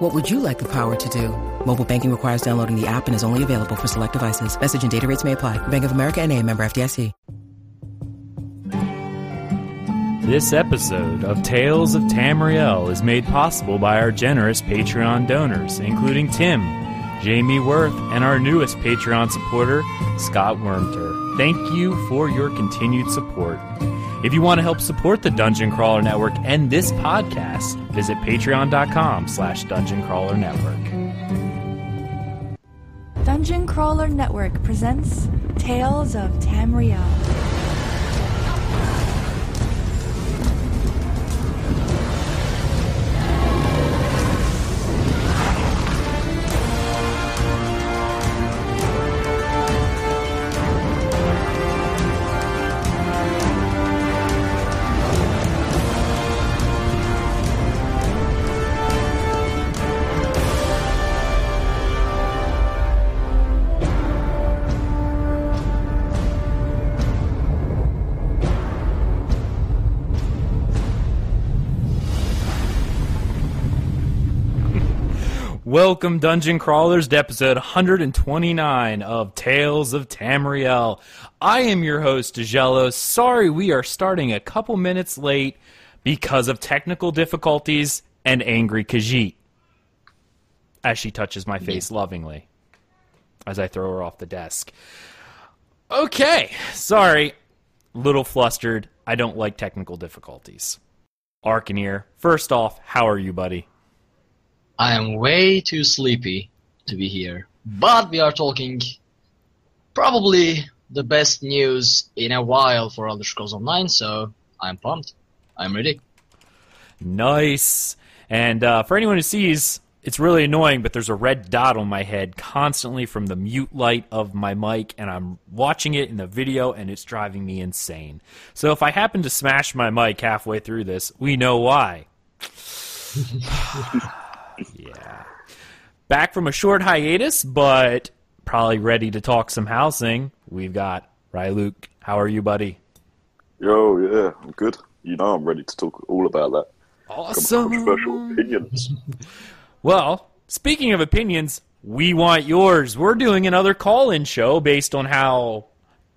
What would you like the power to do? Mobile banking requires downloading the app and is only available for select devices. Message and data rates may apply. Bank of America and a member FDIC. This episode of Tales of Tamriel is made possible by our generous Patreon donors, including Tim, Jamie Worth, and our newest Patreon supporter, Scott Wormter. Thank you for your continued support. If you want to help support the Dungeon Crawler Network and this podcast, visit patreon.com slash Dungeon Crawler Network. Dungeon Crawler Network presents Tales of Tamriel. Welcome, Dungeon Crawlers, to episode 129 of Tales of Tamriel. I am your host, Jello. Sorry we are starting a couple minutes late because of technical difficulties and angry Khajiit. As she touches my face lovingly as I throw her off the desk. Okay, sorry. Little flustered. I don't like technical difficulties. Arcaneer, first off, how are you, buddy? I am way too sleepy to be here, but we are talking probably the best news in a while for Elder Scrolls Online, so I'm pumped. I'm ready. Nice. And uh, for anyone who sees, it's really annoying, but there's a red dot on my head constantly from the mute light of my mic, and I'm watching it in the video, and it's driving me insane. So if I happen to smash my mic halfway through this, we know why. Back from a short hiatus, but probably ready to talk some housing. We've got Ryluk. How are you, buddy? Yo, yeah, I'm good. You know I'm ready to talk all about that. Awesome. Controversial opinions. Well, speaking of opinions, we want yours. We're doing another call in show based on how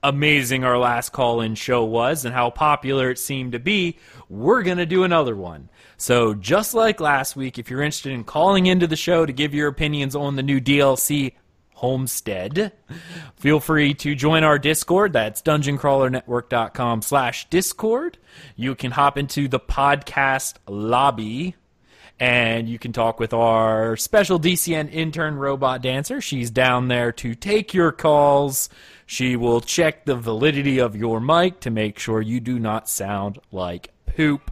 amazing our last call in show was and how popular it seemed to be. We're going to do another one. So, just like last week, if you're interested in calling into the show to give your opinions on the new DLC Homestead, feel free to join our Discord. That's dungeoncrawlernetwork.com slash Discord. You can hop into the podcast lobby and you can talk with our special DCN intern robot dancer. She's down there to take your calls. She will check the validity of your mic to make sure you do not sound like poop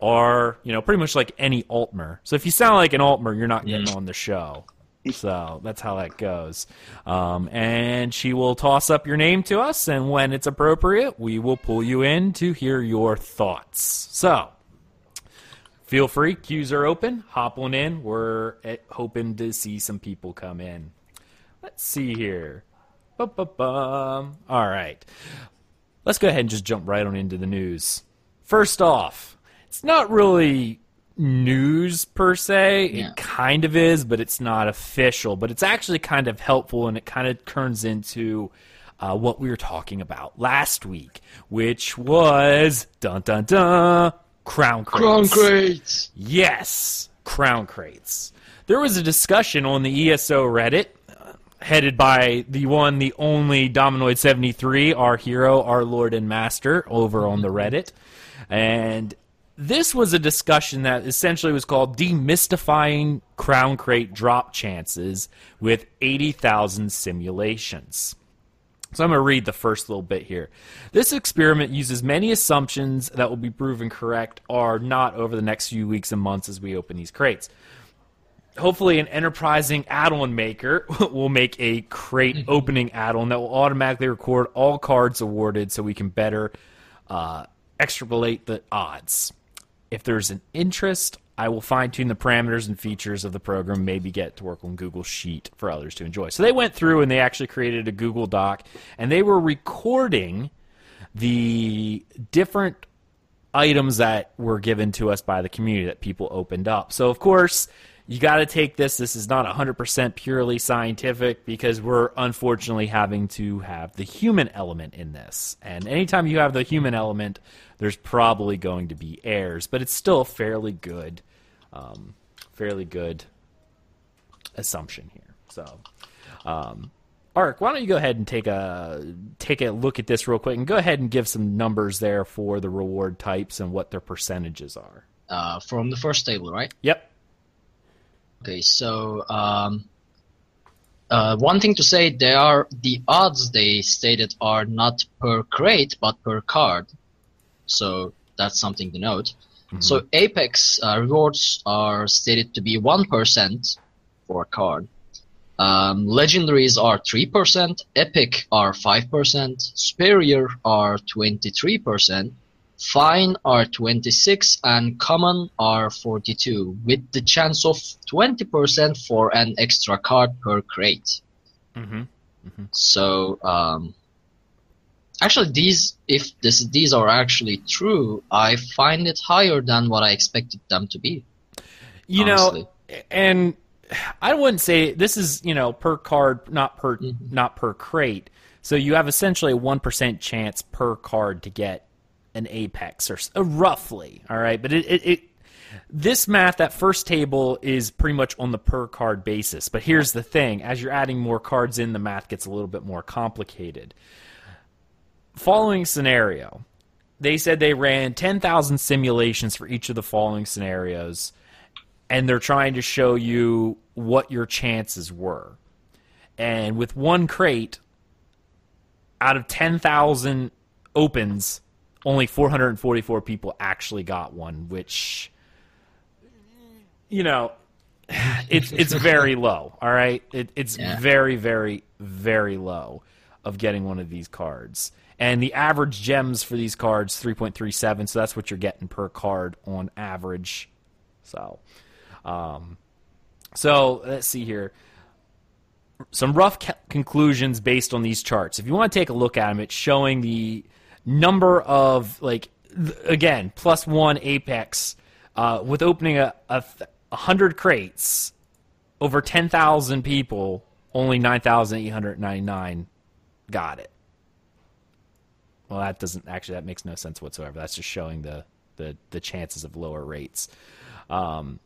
or, you know, pretty much like any Altmer. So if you sound like an Altmer, you're not getting on the show. So that's how that goes. Um, and she will toss up your name to us, and when it's appropriate, we will pull you in to hear your thoughts. So feel free, queues are open. Hop on in. We're eh, hoping to see some people come in. Let's see here. All right. Let's go ahead and just jump right on into the news. First off, it's not really news per se. Yeah. It kind of is, but it's not official. But it's actually kind of helpful, and it kind of turns into uh, what we were talking about last week, which was dun dun dun crown crates. Crown crates. Yes, crown crates. There was a discussion on the ESO Reddit, headed by the one, the only Dominoid73, our hero, our lord and master, over on the Reddit. And this was a discussion that essentially was called Demystifying Crown Crate Drop Chances with 80,000 Simulations. So I'm going to read the first little bit here. This experiment uses many assumptions that will be proven correct or not over the next few weeks and months as we open these crates. Hopefully an enterprising add-on maker will make a crate opening add-on that will automatically record all cards awarded so we can better uh, extrapolate the odds. If there's an interest i will fine-tune the parameters and features of the program maybe get to work on google sheet for others to enjoy. So they went through and they actually created a google doc and they were recording the different items that were given to us by the community that people opened up. So, of course, you got to take this. This is not 100% purely scientific because we're unfortunately having to have the human element in this. And anytime you have the human element, there's probably going to be errors, but it's still a fairly good, um, fairly good assumption here. So, um, Ark, why don't you go ahead and take a take a look at this real quick and go ahead and give some numbers there for the reward types and what their percentages are. Uh, from the first table, right? Yep. Okay, so um, uh, one thing to say, they are the odds they stated are not per crate but per card, so that's something to note. So Apex uh, rewards are stated to be one percent for a card. Um, legendaries are 3%, epic are 5%, superior are 23%, fine are 26 and common are 42 with the chance of 20% for an extra card per crate. Mhm. So um, actually these if this these are actually true, I find it higher than what I expected them to be. You honestly. know, and I wouldn't say this is you know per card, not per not per crate. So you have essentially a one percent chance per card to get an apex or uh, roughly. All right, but it, it, it this math that first table is pretty much on the per card basis. But here's the thing: as you're adding more cards in, the math gets a little bit more complicated. Following scenario, they said they ran 10,000 simulations for each of the following scenarios and they're trying to show you what your chances were. And with one crate, out of 10,000 opens, only 444 people actually got one, which, you know, it's it's very low. All right, it, it's Yeah. very very very low of getting one of these cards. And the average gems for these cards 3.37, so that's what you're getting per card on average. So, um, so let's see here. Some rough ca- conclusions based on these charts. If you want to take a look at them, it's showing the number of like again plus one apex uh, with opening a, a hundred crates over ten thousand people. Only nine thousand eight hundred ninety nine got it. Well, that doesn't actually that makes no sense whatsoever. That's just showing the the, the chances of lower rates. Um,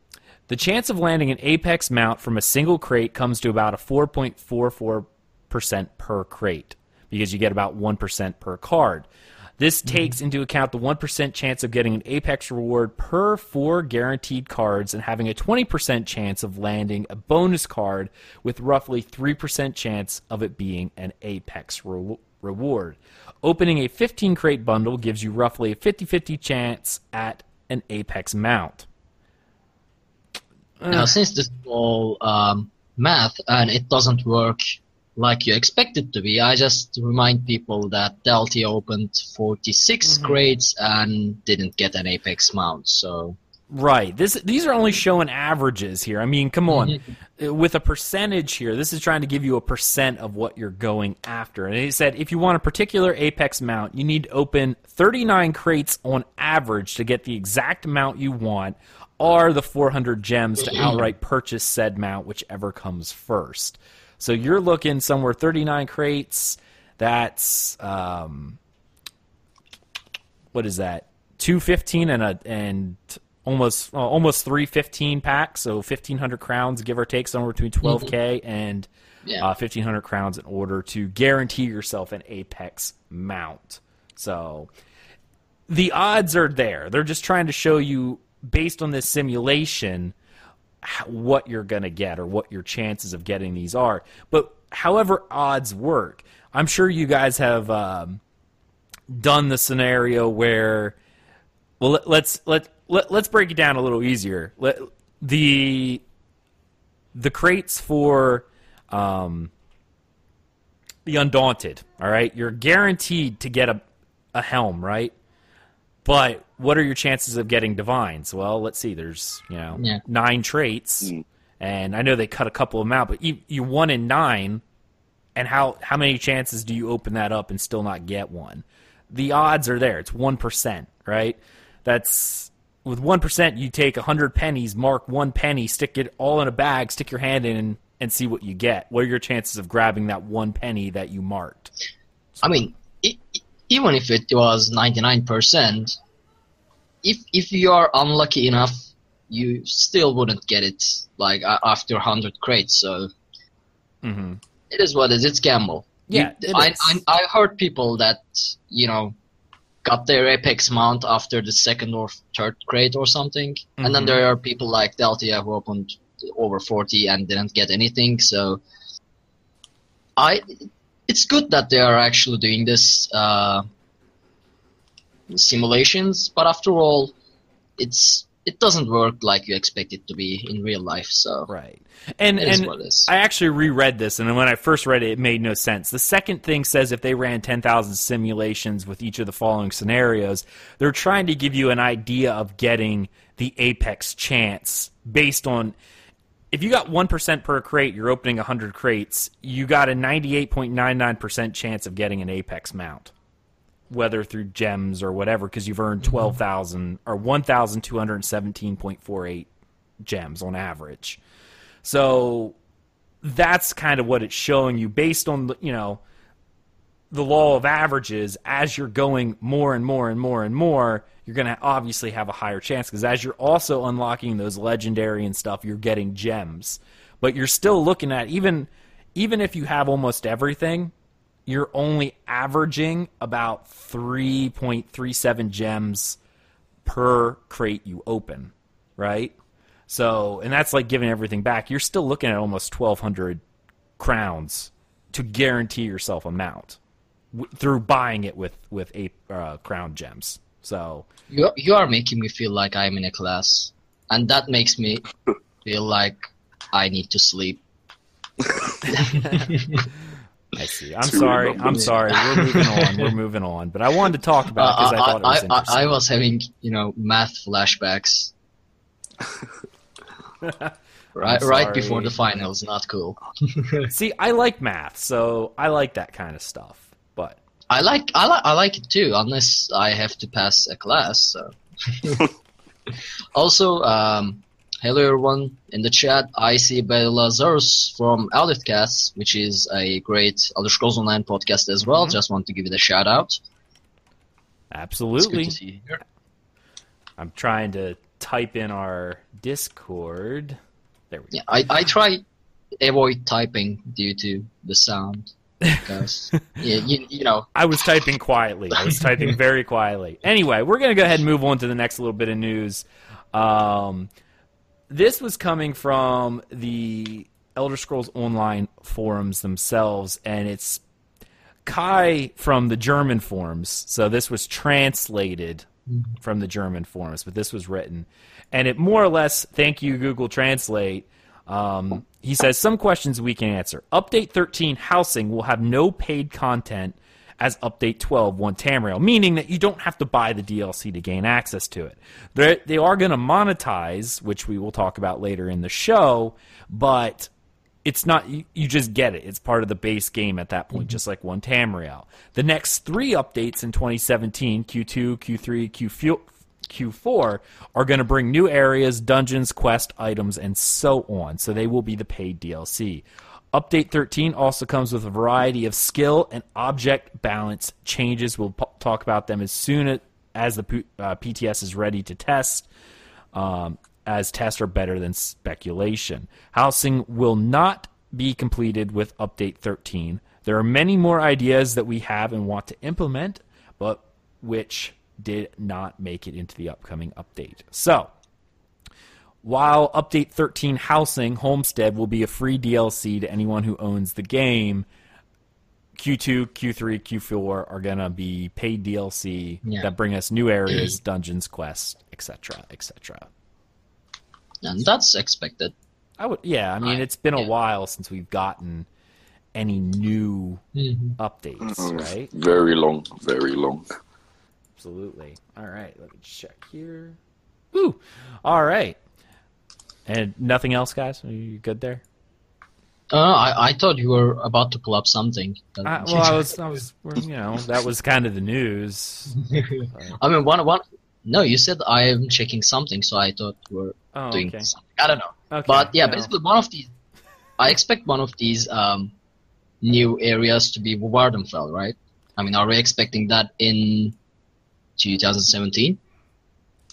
the chance of landing an apex mount from a single crate comes to about a 4.44% per crate because you get about 1% per card. This takes into account the 1% chance of getting an apex reward per four guaranteed cards and having a 20% chance of landing a bonus card with roughly 3% chance of it being an apex re- reward. Opening a 15 crate bundle gives you roughly a 50 50 chance at an apex mount. Now, since this is all um, math and it doesn't work like you expect it to be, I just remind people that Delty opened 46 mm-hmm. crates and didn't get an Apex mount. So Right. This these are only showing averages here. I mean, come on. Mm-hmm. With a percentage here, this is trying to give you a percent of what you're going after. And it said if you want a particular apex mount, you need to open 39 crates on average to get the exact amount you want or the 400 gems to mm-hmm. outright purchase said mount whichever comes first. So you're looking somewhere 39 crates. That's um what is that? Two fifteen and a and almost uh, almost three fifteen packs, so fifteen hundred crowns, give or take, somewhere between twelve k and Yeah. uh, fifteen hundred crowns in order to guarantee yourself an apex mount. So the odds are there. They're just trying to show you based on this simulation what you're going to get or what your chances of getting these are. But however odds work, I'm sure you guys have um, done the scenario where well let, let's let, let let's break it down a little easier. Let, the the crates for um, the Undaunted. All right, you're guaranteed to get a a helm, right? But what are your chances of getting divines? Well, let's see. There's you know Yeah. nine traits, hmm. and I know they cut a couple of them out, but you you one in nine, and how how many chances do you open that up and still not get one? The odds are there. It's one percent, right? That's with one percent. You take a hundred pennies, mark one penny, stick it all in a bag, stick your hand in, and see what you get. What are your chances of grabbing that one penny that you marked? I mean, i i- even if it was 99%, if if you are unlucky enough, you still wouldn't get it like a- after 100 crates. So Mm-hmm. it is what it is. It's gamble. Yeah, You- it I, is. I I heard people that you know got their apex mount after the second or third crate or something, and then Mhm. there are people like Deltia who opened over 40 and didn't get anything. So I it's good that they are actually doing this uh, simulations, but after all, it's it doesn't work like you expect it to be in real life. So Right. And and what it is. I actually reread this, and when I first read it, it made no sense. The second thing says if they ran 10,000 simulations with each of the following scenarios, they're trying to give you an idea of getting the apex chance based on if you got 1% per crate, you're opening 100 crates, you got a 98.99% chance of getting an apex mount. Whether through gems or whatever, because you've earned mm-hmm. 12,000 or 1,217.48 gems on average. So that's kind of what it's showing you based on the- you know the law of averages as you're going more and more and more and more you're going to obviously have a higher chance because as you're also unlocking those legendary and stuff you're getting gems but you're still looking at even even if you have almost everything you're only averaging about 3.37 gems per crate you open right so, and that's like giving everything back. You're still looking at almost 1,200 crowns to guarantee yourself a mount w- through buying it with with eight uh, crown gems. So, You you are making me feel like I'm in a class, and that makes me feel like I need to sleep. I see. I'm Two sorry. I'm sorry. We're moving on. We're moving on. But I wanted to talk about it because I, Uh, thought it was I, I, interesting. I was having you know math flashbacks. right, right before the finals, not cool. see, I like math, so I like that kind of stuff. I like I like I like it too, unless I have to pass a class. So. also, um, hello everyone in the chat. I see Belazarus from Elitcast, which is a great Elder Scrolls Online podcast as well. Mhm. Just want to give it a shout out. Absolutely, to see you here. I'm trying to type in our Discord. There we go. Yeah, I, I try avoid typing due to the sound because yeah, you, you know I was typing quietly. I was typing very quietly. Anyway, we're going to go ahead and move on to the next little bit of news. Um, this was coming from the Elder Scrolls Online forums themselves, and it's Kai from the German forums. So this was translated from the German forums, but this was written. And it more or less, thank you, Google Translate. Um, he says some questions we can answer. Update 13 housing will have no paid content as Update 12 One Tamriel, meaning that you don't have to buy the DLC to gain access to it. They're, they are going to monetize, which we will talk about later in the show, but it's not you, you just get it. It's part of the base game at that point, mm-hmm. just like one Tamriel. The next three updates in 2017, Q2, Q3, Q4, Q4 are going to bring new areas, dungeons, quest items, and so on. So they will be the paid DLC. Update 13 also comes with a variety of skill and object balance changes. We'll p- talk about them as soon as the P- uh, PTS is ready to test um, as tests are better than speculation. Housing will not be completed with Update 13. There are many more ideas that we have and want to implement, but which did not make it into the upcoming update. So, while Update 13 Housing Homestead will be a free DLC to anyone who owns the game, Q2, Q3, Q4 are going to be paid DLC Yeah. that bring us new areas, dungeons, quests, etc., etc. and that's expected. I would. Yeah, I mean, I- it's been a while since we've gotten any new Mhm. updates, Mm, right? Very long, very long. Absolutely. All right, let me check here. Ooh, all right. And nothing else, guys. Are you good there? Uh, I, I thought you were about to pull up something. Uh, well, I was, I was, you know, that was kind of the news. I mean, one, one. No, you said I am checking something, so I thought you were Oh, doing okay. something. I don't know. Okay, But yeah, no. basically one of these. I expect one of these um, new areas to be Vvardenfell, right? I mean, are we expecting that in 2017?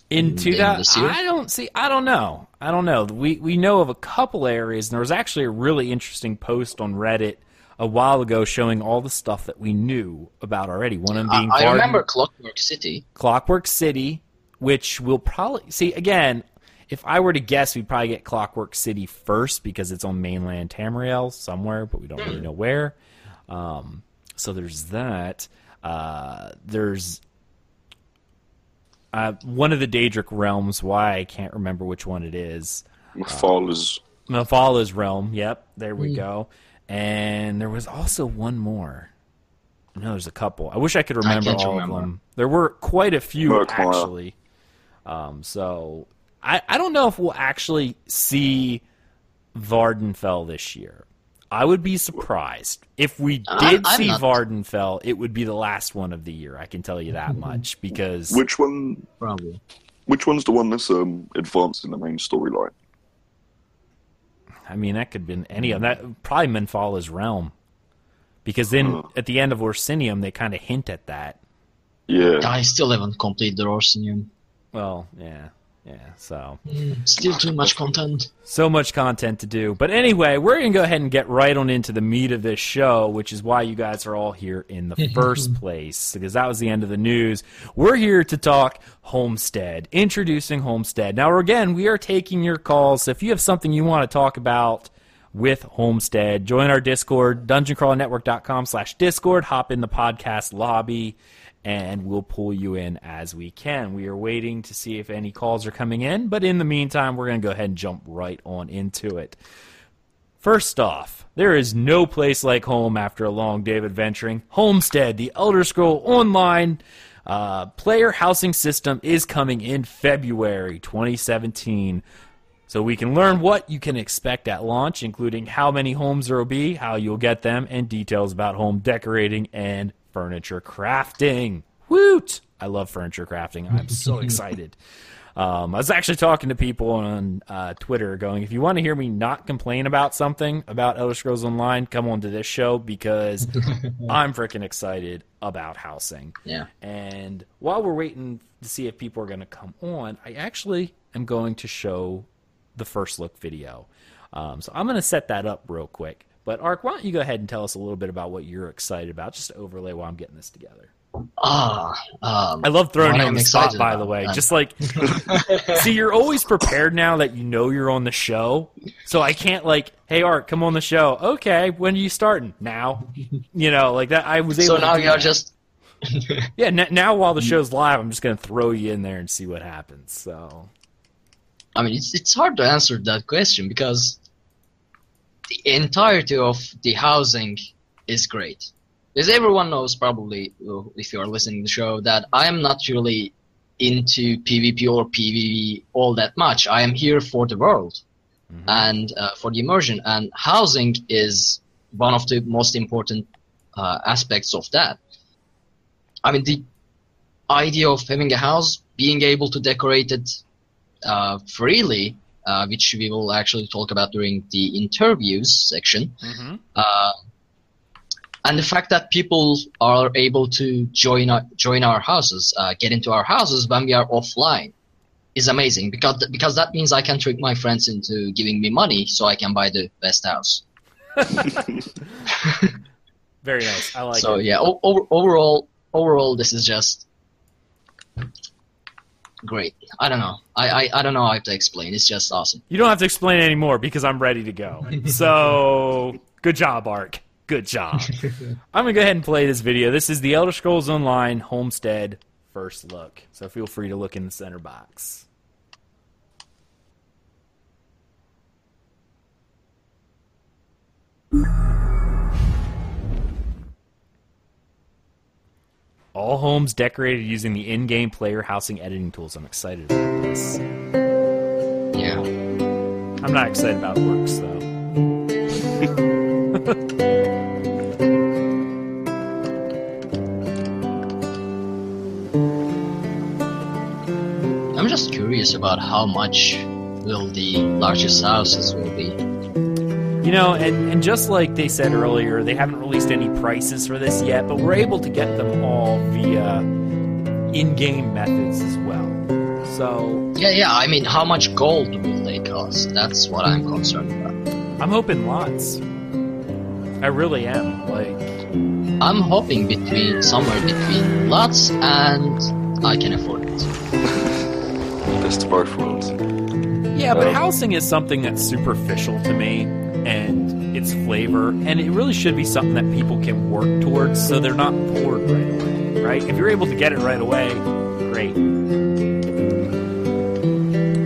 into in that i don't see i don't know. I don't know. We we know of a couple areas and there was actually a really interesting post on reddit a while ago showing all the stuff that we knew about already. One of them being I Varden- remember Clockwork City. clockwork city which we'll probably see again if i were to guess we'd probably get clockwork city first because it's on mainland tamriel somewhere but we don't really know where. Um, so there's that. Uh, there's uh, one of the Daedric realms. Why I can't remember which one it is. Mephala's Mephala's realm. Yep, there we go. And there was also one more. No, there's a couple. I wish I could remember can't all remember. of them. There were quite a few Murkmire. actually. Um, so I I don't know if we'll actually see Vvardenfell this year. I would be surprised if we I'm- did I'm see not. Vvardenfell. It would be the last one of the year. I can tell you that much because which one? Probably. Which one's the one that's um advanced in the main storyline? I mean, that could have been any of that. Probably Mephala's realm, because then at the end of Orsinium, they kind of hint at that. Yeah, I still haven't completed the Orsinium. Well, yeah, yeah. So Still too much content. so much content to do. But anyway, we're gonna go ahead and get right on into the meat of this show, which is why you guys are all here in the first place, because that was the end of the news. We're here to talk Homestead, introducing Homestead. Now, again, we are taking your calls. So if you have something you want to talk about with Homestead, join our Discord, dungeoncrawlnetwork.com slash Discord, hop in the podcast lobby, and we'll pull you in as we can. We are waiting to see if any calls are coming in, but in the meantime, we're going to go ahead and jump right on into it. First off, there is no place like home after a long day of adventuring. Homestead, the Elder Scroll Online uh, player housing system, is coming in February 2017. So we can learn what you can expect at launch, including how many homes there will be, how you'll get them, and details about home decorating and furniture crafting. Woot! I love furniture crafting. I'm so excited. Um, I was actually talking to people on uh, Twitter, going, "If you want to hear me not complain about something about Elder Scrolls Online, come on to this show because I'm freaking excited about housing." Yeah. And while we're waiting to see if people are going to come on, I actually am going to show the first look video. Um, so I'm going to set that up real quick. But Ark, why don't you go ahead and tell us a little bit about what you're excited about, just to overlay while I'm getting this together. Ah, um, I love throwing you on the spot, by the way. uh, Just like, see, you're always prepared now that you know you're on the show. So I can't like, hey, Art, come on the show. Okay, when are you starting? Now. You know, like that. I was able. so now you are that. just yeah. N- now while the show's live, I'm just gonna throw you in there and see what happens. So I mean, it's it's hard to answer that question because the entirety of the housing is great. As everyone knows, probably uh, if you are listening to the show, that I am not really into PvP or PvE all that much. I am here for the world and uh, for the immersion, and housing is one of the most important uh, aspects of that. I mean, the idea of having a house, being able to decorate it uh, freely, uh, which we will actually talk about during the interviews section. Mhm. Uh, and the fact that people are able to join our, join our houses, uh, get into our houses when we are offline, is amazing because because that means I can trick my friends into giving me money so I can buy the best house. very nice. I like so it. yeah, o- over, overall, overall, this is just great. I don't know. I, I, I don't know how to explain. It's just awesome. You don't have to explain anymore because I'm ready to go. so good job, Ark. Good job. I'm gonna go ahead and play this video. This is the Elder Scrolls Online Homestead first look. So feel free to look in the center box. All homes decorated using the in-game player housing editing tools. I'm excited about this. Yeah. I'm not excited about works though. I'm just curious about how much will the largest houses will be. You know, and, and just like they said earlier, they haven't released any prices for this yet, but we're able to get them all via in-game methods as well. So Yeah, yeah. I mean, how much gold will they cost? That's what I'm concerned about. I'm hoping lots. I really am. Like, I'm hoping between somewhere between lots and I can afford it. Best of both worlds. yeah, but Um, housing is something that's superficial to me, and its flavor, and it really should be something that people can work towards, so they're not bored right away. Right? If you're able to get it right away, great.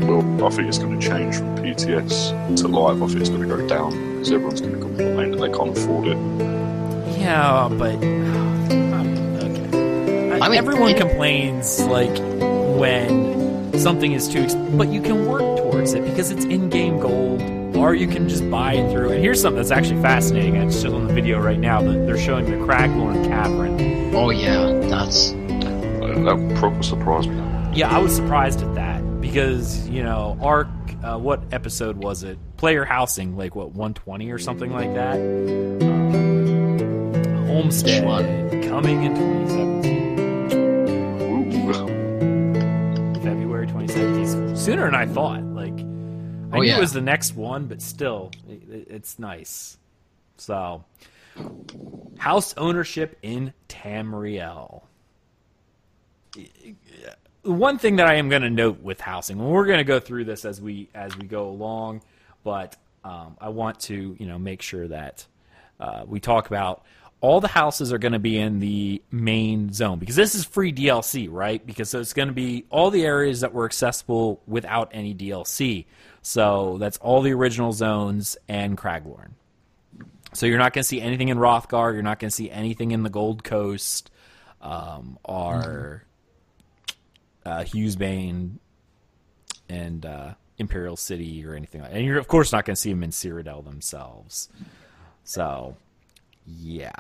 Well, I think it's going to change from PTS to live. I think it's going to go down because everyone's going to complain that they can't afford it. Yeah, but okay. I mean, everyone it- complains like when something is too, ex- but you can work towards it because it's in-game gold, or you can just buy it through. And here's something that's actually fascinating. It's just on the video right now. but they're showing the Craglorn Cavern. Oh yeah, that's that proper surprised me. Yeah, I was surprised at that because you know, Arc. Uh, what episode was it? Player housing, like what 120 or something like that. Um, Homestead one? coming in 2017. Ooh. February 2017. Sooner than I thought. I Oh, knew yeah. it was the next one, but still, it, it's nice. So, house ownership in Tamriel. One thing that I am going to note with housing, and we're going to go through this as we as we go along, but um, I want to you know make sure that uh, we talk about all the houses are going to be in the main zone because this is free DLC, right? Because it's going to be all the areas that were accessible without any DLC. So that's all the original zones and Craglorn. So you're not going to see anything in Wrothgar. You're not going to see anything in the Gold Coast um, or uh, Hew's Bane and uh, Imperial City or anything like that. And you're, of course, not going to see them in Cyrodiil themselves. So, yeah.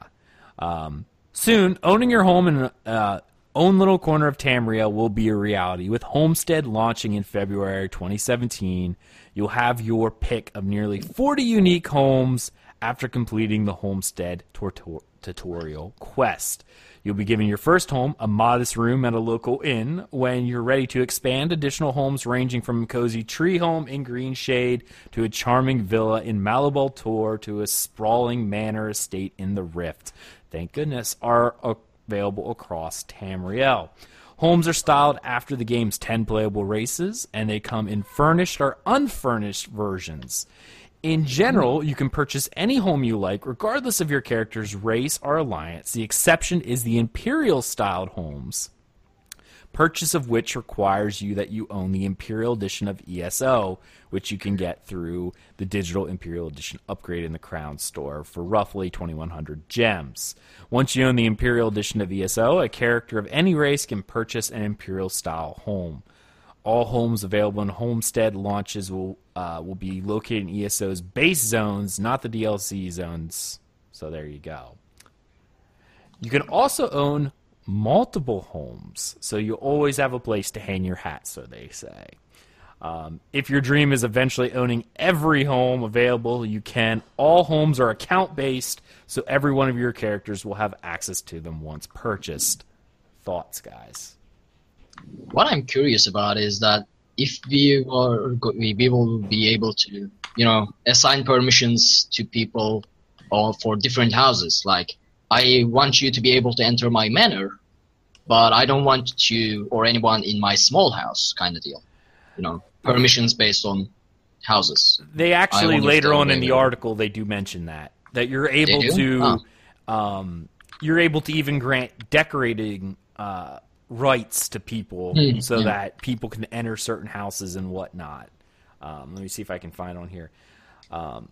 Um, soon, owning your home in uh, own little corner of Tamriel will be a reality. With Homestead launching in February 2017, you'll have your pick of nearly 40 unique homes after completing the Homestead tutor- tutorial quest. You'll be given your first home, a modest room at a local inn. When you're ready to expand, additional homes ranging from a cozy tree home in Greenshade to a charming villa in Malabal Tor to a sprawling manor estate in the Rift. Thank goodness, are available across Tamriel. Homes are styled after the game's 10 playable races, and they come in furnished or unfurnished versions. In general, you can purchase any home you like, regardless of your character's race or alliance. The exception is the Imperial styled homes, purchase of which requires you that you own the Imperial Edition of ESO, which you can get through the digital Imperial Edition upgrade in the Crown store for roughly 2100 gems. Once you own the Imperial Edition of ESO, a character of any race can purchase an Imperial style home. All homes available in Homestead launches will uh, will be located in ESO's base zones, not the DLC zones. So there you go. You can also own multiple homes, so you always have a place to hang your hat, so they say. Um, if your dream is eventually owning every home available, you can. All homes are account based, so every one of your characters will have access to them once purchased. Thoughts, guys? What I'm curious about is that if we were we will be able to you know assign permissions to people or for different houses. Like I want you to be able to enter my manor but I don't want you or anyone in my small house kind of deal you know permissions based on houses. They actually later on in the able- article they do mention that that you're able to um, you're able to even grant decorating uh, rights to people Hmm, so yeah. that people can enter certain houses and whatnot. Um, let me see if I can find on here. Um,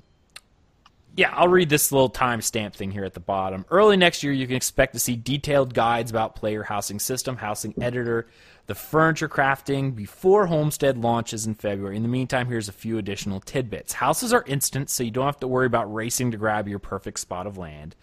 yeah, I'll read this little timestamp thing here at the bottom. Early next year, you can expect to see detailed guides about player housing system, housing editor, the furniture crafting before Homestead launches in February. In the meantime, here's a few additional tidbits. Houses are instant, so you don't have to worry about racing to grab your perfect spot of land.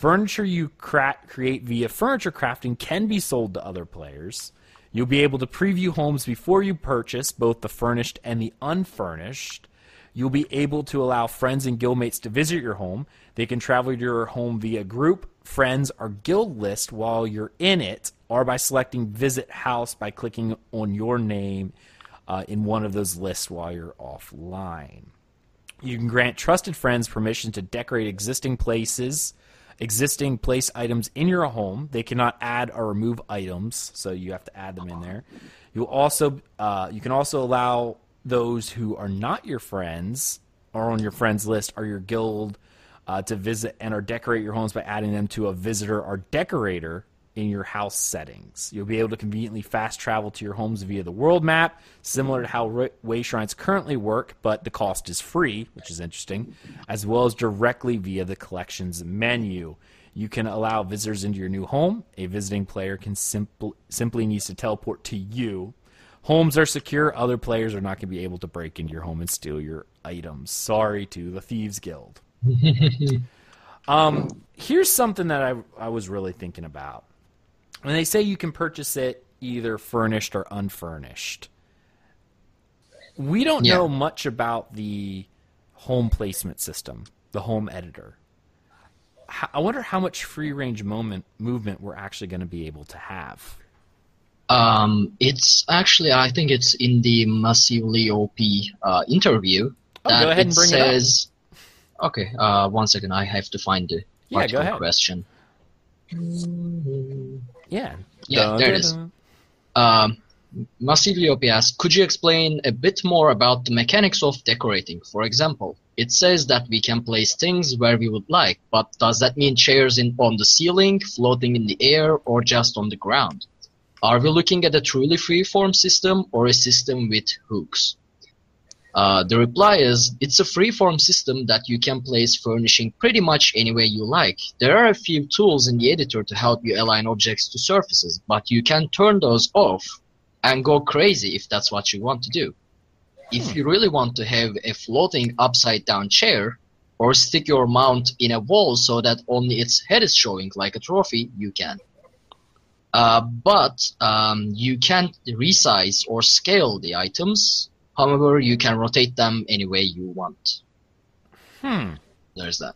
Furniture you cra- create via furniture crafting can be sold to other players. You'll be able to preview homes before you purchase, both the furnished and the unfurnished. You'll be able to allow friends and guildmates to visit your home. They can travel to your home via group, friends, or guild list while you're in it, or by selecting Visit House by clicking on your name uh, in one of those lists while you're offline. You can grant trusted friends permission to decorate existing places, existing place items in your home. They cannot add or remove items, so you have to add them in there. You also uh, you can also allow those who are not your friends or on your friends list or your guild uh, to visit and or decorate your homes by adding them to a visitor or decorator in your house settings. You'll be able to conveniently fast travel to your homes via the world map, similar to how way shrines currently work, but the cost is free, which is interesting, as well as directly via the collections menu. You can allow visitors into your new home. A visiting player can simple, simply needs to teleport to you Homes are secure. Other players are not going to be able to break into your home and steal your items. Sorry to the Thieves Guild. um, here's something that I, I was really thinking about. When they say you can purchase it either furnished or unfurnished, we don't yeah. know much about the home placement system, the home editor. I wonder how much free range moment movement we're actually going to be able to have. Um, it's actually, I think it's in the massively OP uh, interview oh, that go ahead and bring says. It up. Okay, uh, one second. I have to find the yeah, go ahead. question. Yeah. Yeah, dun, there dun, it is. Um, Massively OP asks, could you explain a bit more about the mechanics of decorating? For example, it says that we can place things where we would like, but does that mean chairs in on the ceiling, floating in the air, or just on the ground? Are we looking at a truly free-form system or a system with hooks? Uh, the reply is, it's a free-form system that you can place furnishing pretty much any way you like. There are a few tools in the editor to help you align objects to surfaces, but you can turn those off and go crazy if that's what you want to do. If you really want to have a floating upside-down chair, or stick your mount in a wall so that only its head is showing like a trophy, you can. Uh, but um, you can't resize or scale the items. However, you can rotate them any way you want. Hmm. There's that.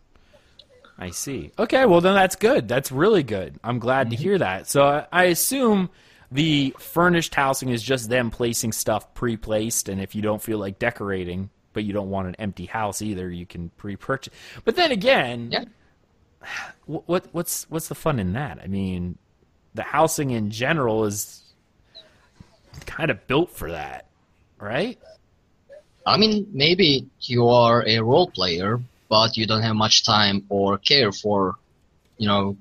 I see. Okay, well then that's good. That's really good. I'm glad mm-hmm. to hear that. So I, I assume the furnished housing is just them placing stuff pre-placed, and if you don't feel like decorating, but you don't want an empty house either, you can pre-purchase. But then again, yeah. what what's what's the fun in that? I mean, the housing in general is kind of built for that, right? I mean, maybe you are a role player, but you don't have much time or care for, you know,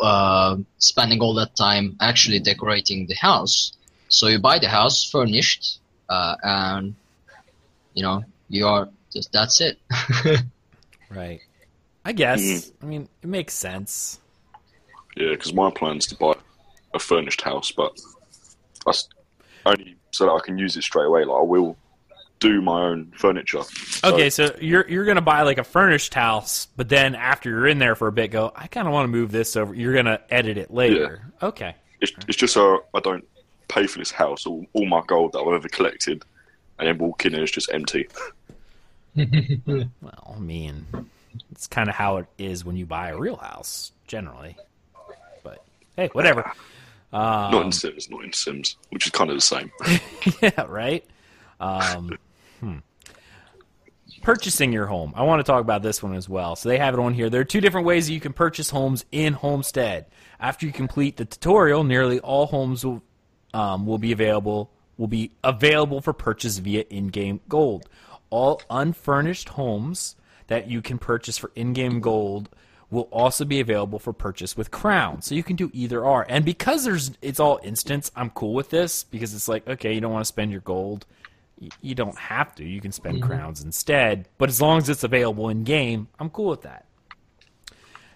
uh, spending all that time actually decorating the house. So you buy the house furnished, uh, and you know you are just that's it. right. I guess. Mm. I mean, it makes sense. Yeah, because my plan's to buy a furnished house, but I only so that I can use it straight away. Like I will do my own furniture. Okay, so you're you're gonna buy like a furnished house, but then after you're in there for a bit, go. I kind of want to move this over. You're gonna edit it later. Yeah. Okay. It's, it's just so I don't pay for this house. All, all my gold that I've ever collected, and then walk in and it's just empty. well, I mean, it's kind of how it is when you buy a real house, generally. But hey, whatever. Um, not in Sims, not in Sims, which is kind of the same. yeah, right. Um, hmm. Purchasing your home. I want to talk about this one as well. So they have it on here. There are two different ways that you can purchase homes in Homestead. After you complete the tutorial, nearly all homes will um, will be available will be available for purchase via in-game gold. All unfurnished homes that you can purchase for in-game gold will also be available for purchase with Crown. So you can do either or. And because there's it's all instance, I'm cool with this because it's like, okay, you don't want to spend your gold. you don't have to. You can spend crowns instead. But as long as it's available in game, I'm cool with that.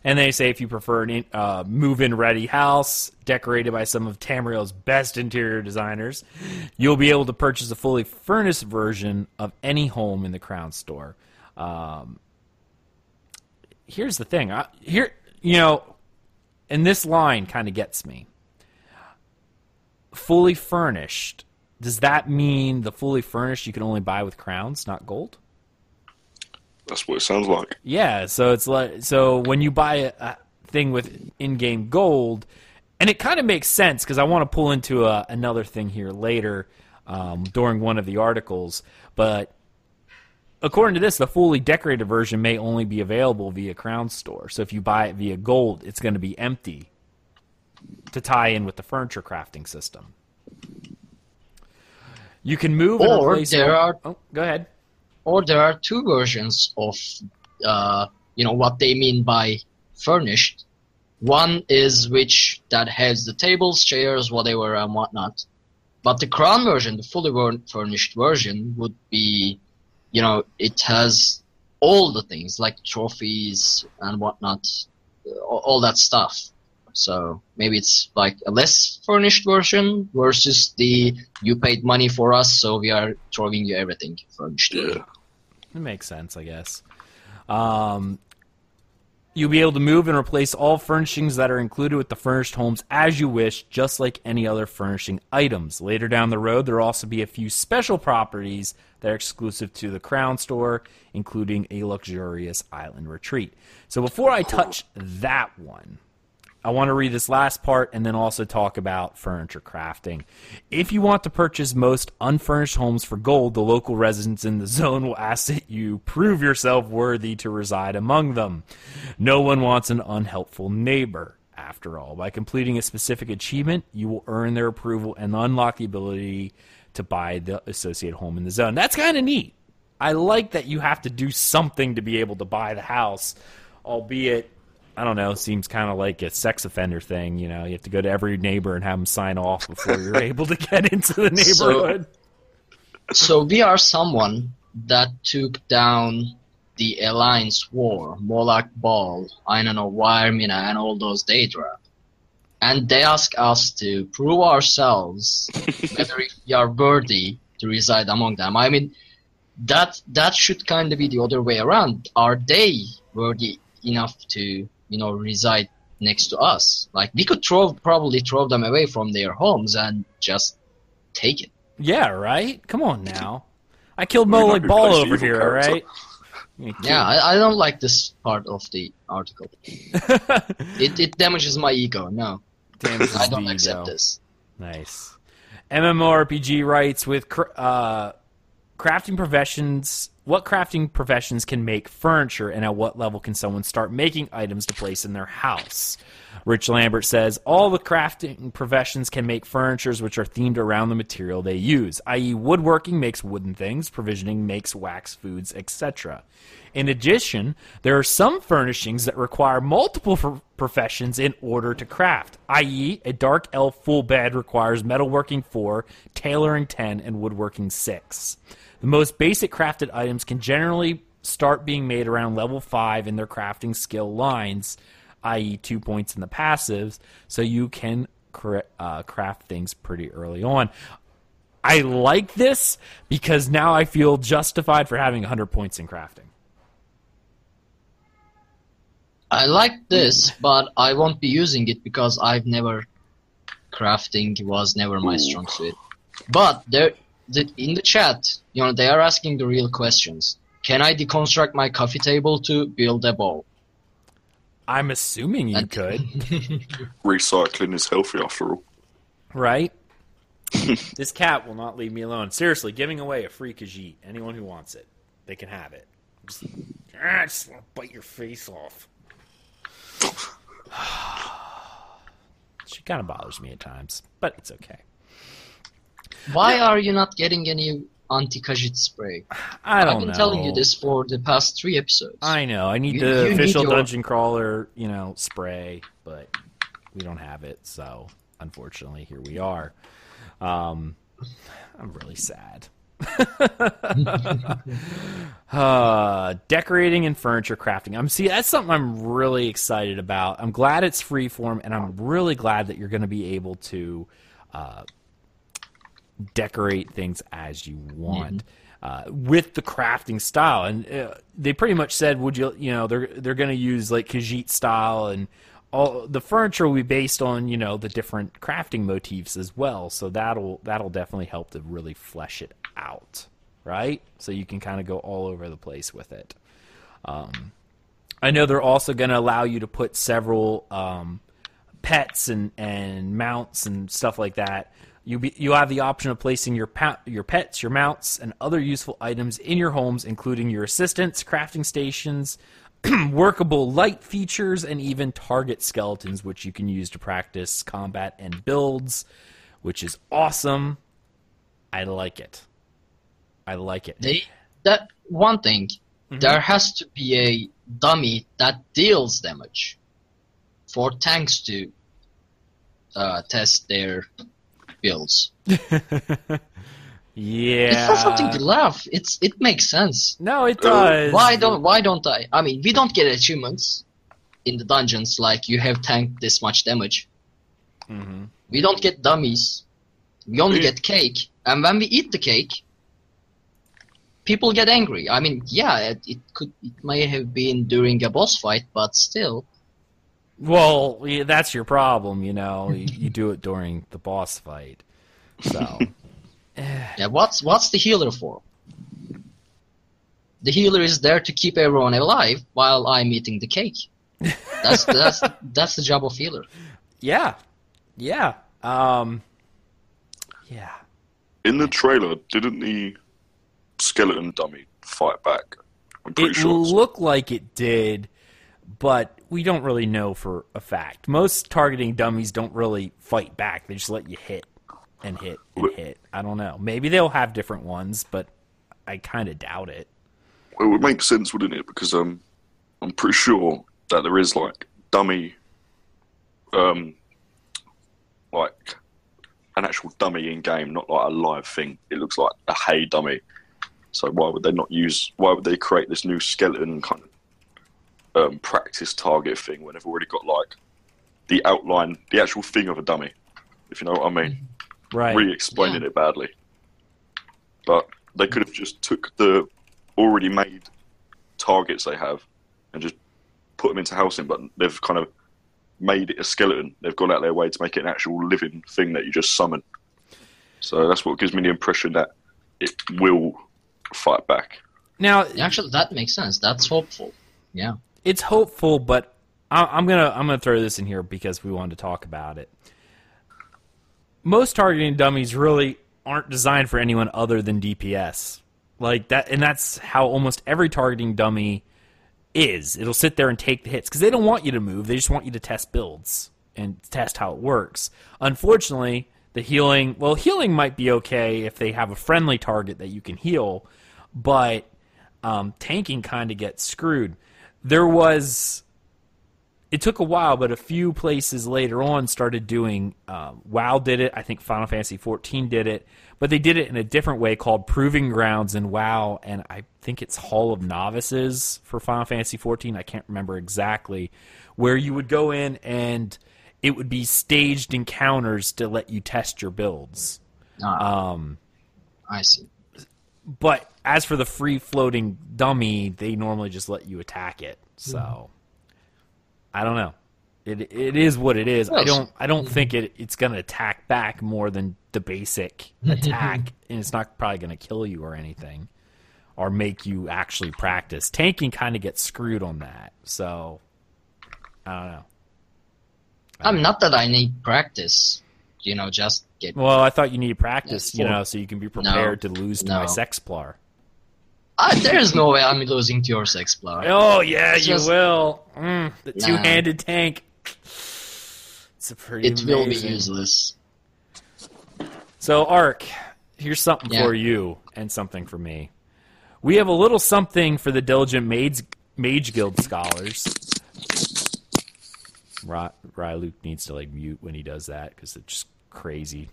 And they say if you prefer a uh, move-in ready house decorated by some of Tamriel's best interior designers, you'll be able to purchase a fully furnished version of any home in the Crown Store. Um, here's the thing. I, here, you know, and this line kind of gets me. Fully furnished. Does that mean the fully furnished you can only buy with crowns, not gold? That's what it sounds like. Yeah, so it's like so when you buy a, a thing with in-game gold, and it kind of makes sense because I want to pull into a, another thing here later um, during one of the articles. But according to this, the fully decorated version may only be available via Crown Store. So if you buy it via gold, it's going to be empty to tie in with the furniture crafting system. You can move Or there are- Oh, go ahead. or there are two versions of uh, you know what they mean by furnished one is which that has the tables chairs whatever and whatnot but the crown version the fully furnished version would be you know it has all the things like trophies and whatnot uh, all, all that stuff so maybe it's like a less furnished version versus the you paid money for us so we are throwing you everything furnished Yeah. It makes sense, I guess. Um, you'll be able to move and replace all furnishings that are included with the furnished homes as you wish, just like any other furnishing items. Later down the road, there will also be a few special properties that are exclusive to the Crown Store, including a luxurious island retreat. So before I touch that one, I want to read this last part and then also talk about furniture crafting. If you want to purchase most unfurnished homes for gold, the local residents in the zone will ask that you prove yourself worthy to reside among them. No one wants an unhelpful neighbor. After all, by completing a specific achievement, you will earn their approval and unlock the ability to buy the associated home in the zone. That's kind of neat. I like that you have to do something to be able to buy the house, albeit I don't know, seems kind of like a sex offender thing. You know, you have to go to every neighbor and have them sign off before you're able to get into the neighborhood. So we are someone that took down the Alliance War, Molag Bal, I don't know, Vaermina, and all those Daedra. And they ask us to prove ourselves whether we are worthy to reside among them. I mean, that that should kind of be the other way around. Are they worthy enough to, you know, reside next to us? Like we could throw probably throw them away from their homes and just take it. yeah, right. Come on now. I killed Well, you Moloch might be Ball over here, all character. right? Yeah, I, I don't like this part of the article. it, it damages my ego. No, Damages I don't accept ego. this. Nice. MMORPG writes with uh, crafting professions. What crafting professions can make furniture, and at what level can someone start making items to place in their house? Rich Lambert says all the crafting professions can make furnitures which are themed around the material they use, i.e., woodworking makes wooden things, provisioning makes wax foods, etc. In addition, there are some furnishings that require multiple professions in order to craft, i.e., a dark elf full bed requires metalworking 4, tailoring 10, and woodworking 6. The most basic crafted items can generally start being made around level 5 in their crafting skill lines, i.e., 2 points in the passives, so you can cra- uh, craft things pretty early on. I like this because now I feel justified for having 100 points in crafting. I like this, but I won't be using it because I've never crafting was never my strong suit. But there, the, in the chat, you know, they are asking the real questions. Can I deconstruct my coffee table to build a bowl? I'm assuming you And- could, Recycling is healthy after all. right? this cat will not leave me alone. Seriously, giving away a free Khajiit. Anyone who wants it, they can have it. Just, ah, just wanna bite your face off. she kind of bothers me at times, but it's okay. Why are you not getting any anti-Khajiit spray? I don't know. I've been know. telling you this for the past three episodes. I know. I need You- the you need official your- dungeon crawler, you know, spray, but we don't have it, so unfortunately, here we are. Um, I'm really sad. uh, decorating and furniture crafting. I'm see that's something I'm really excited about. I'm glad it's freeform, and I'm really glad that you're going to be able to uh, decorate things as you want. Uh, with the crafting style, and uh, they pretty much said, "Would you, you know, they're they're going to use like Khajiit style, and all the furniture will be based on, you know, the different crafting motifs as well. So that'll that'll definitely help to really flesh it out, right? So you can kind of go all over the place with it. Um, I know they're also going to allow you to put several um, pets and, and mounts and stuff like that. You be, you have the option of placing your pa- your pets, your mounts, and other useful items in your homes, including your assistants, crafting stations, workable light features, and even target skeletons, which you can use to practice combat and builds, which is awesome. I like it. I like it. They that one thing. Mm-hmm. There has to be a dummy that deals damage for tanks to uh, test their builds. Yeah. It's not something to laugh. It's it makes sense. No, it does. Why don't Why don't I? I mean, we don't get achievements in the dungeons like you have tanked this much damage. Mm-hmm. We don't get dummies. We only get cake, and when we eat the cake, people get angry. I mean, yeah, it, it could it may have been during a boss fight, but still, Well, yeah, that's your problem, you know. you, you do it during the boss fight. So, yeah. What's what's the healer for? The healer is there to keep everyone alive while I'm eating the cake. That's that's that's the job of healer. yeah. Yeah. Um Yeah. In the trailer, didn't the skeleton dummy fight back? I'm pretty It sure. it's- looked like it did, but we don't really know for a fact. Most targeting dummies don't really fight back. They just let you hit and hit and hit. I don't know. Maybe they'll have different ones, but I kind of doubt it. It would make sense, wouldn't it? Because um, I'm pretty sure that there is like dummy, um, like an actual dummy in game, not like a live thing. It looks like a hay dummy. So why would they not use? Why would they create this new skeleton kind of um, practice target thing when they've already got like the outline, the actual thing of a dummy? If you know what I mean Right. re-explaining Yeah. it badly. But they could have just took the already made targets they have and just put them into housing, but they've kind of made it a skeleton. They've gone out their way to make it an actual living thing that you just summon. So that's what gives me the impression that it will fight back. Now, Actually, that makes sense. That's hopeful. Yeah. It's hopeful, but I, I'm gonna I'm gonna throw this in here because we wanted to talk about it. Most targeting dummies really aren't designed for anyone other than DPS, like that, and that's how almost every targeting dummy is. It'll sit there and take the hits because they don't want you to move; they just want you to test builds and test how it works. Unfortunately, the healing well, healing might be okay if they have a friendly target that you can heal, but um, tanking kind of gets screwed. There was, it took a while, but a few places later on started doing. Um, WoW did it. I think Final Fantasy XIV did it, but they did it in a different way called Proving Grounds in WoW, and I think it's Hall of Novices for Final Fantasy XIV. I can't remember exactly, where you would go in and it would be staged encounters to let you test your builds. Ah, Um, I see. But as for the free floating dummy, they normally just let you attack it. So I don't know. It it is what it is. I don't I don't think it it's gonna attack back more than the basic attack, and it's not probably gonna kill you or anything, or make you actually practice. Tanking kind of gets screwed on that. So I don't know. I um, mean, not that I need practice. You know, just get. Well, I thought you need practice, Yeah, you know, so you can be prepared to lose to my sexplar. Ah, there's no way I'm losing to your sexplar. Oh yeah, It's you just- will. Mm, the Nah. two-handed tank. It's a pretty. It will be useless. So, Ark, here's something Yeah. for you and something for me. We have a little something for the diligent maids, mage guild scholars. Ry, Ryluke needs to like mute when he does that because it's just crazy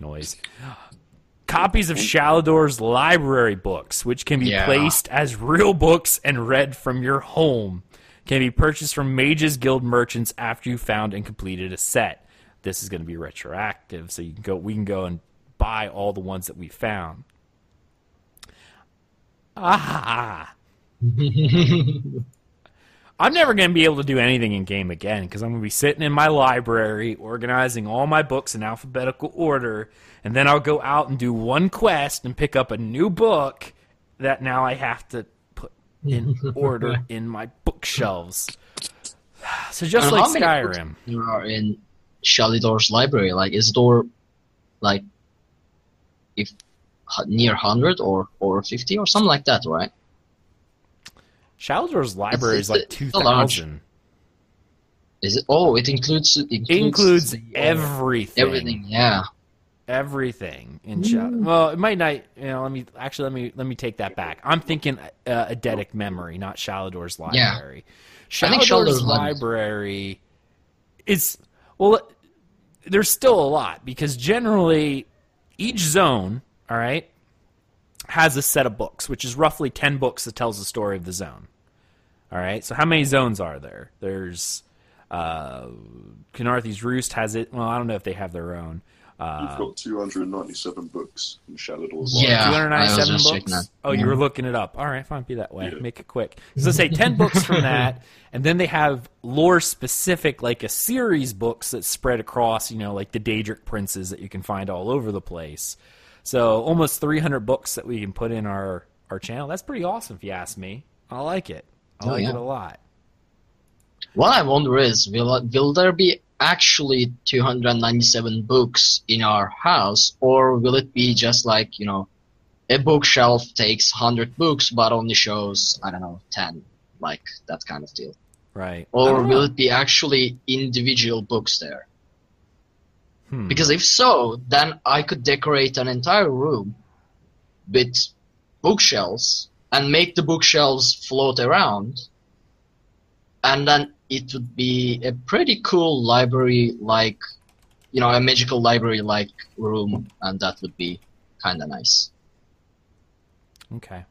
noise. Copies of Shalidor's library books, which can be Yeah. placed as real books and read from your home, can be purchased from Mages Guild merchants after you found and completed a set. This is going to be retroactive, so you can go. We can go and buy all the ones that we found. Ah. I'm never going to be able to do anything in game again because I'm going to be sitting in my library organizing all my books in alphabetical order, and then I'll go out and do one quest and pick up a new book that now I have to put in order in my bookshelves. So just And like how many books Skyrim. There are in Shalidor's library. Like, is door like if near hundred or or fifty or something like that, right? Shalidor's library is like it's a large- 2,000. Is it? Oh, it includes it includes, includes the, uh, everything. everything. Yeah. everything in Shadow. Well, it might not. You know, let me actually let me let me take that back. I'm thinking uh, Eidetic memory, not Shalidor's library. I think Shalidor's Shalidor's library is well. There's still a lot because generally each zone, all right, has a set of books, which is roughly ten books that tells the story of the zone. All right. So how many zones are there? There's uh, Khenarthi's Roost has it. Well, I don't know if they have their own. Uh, You've got 297 books in Shalidor's Yeah. library. I was 297 books. checking that. Oh, you were looking it up. All right, fine, be that way. Yeah. Make it quick. So say 10 books from that, and then they have lore specific, like a series books that spread across, you know, like the Daedric princes that you can find all over the place. So almost 300 books that we can put in our our channel. That's pretty awesome, if you ask me. I like it. I Oh, like yeah. it a lot. What I wonder is, will will there be actually 297 books in our house, or will it be just like you know, a bookshelf takes 100 books but only shows I don't know 10, like that kind of deal, Right. Or will know. it be actually individual books there? Hmm. Because if so, then I could decorate an entire room with bookshelves and make the bookshelves float around, and then it would be a pretty cool library like, you know, a magical library like room, and that would be kind of nice. Okay.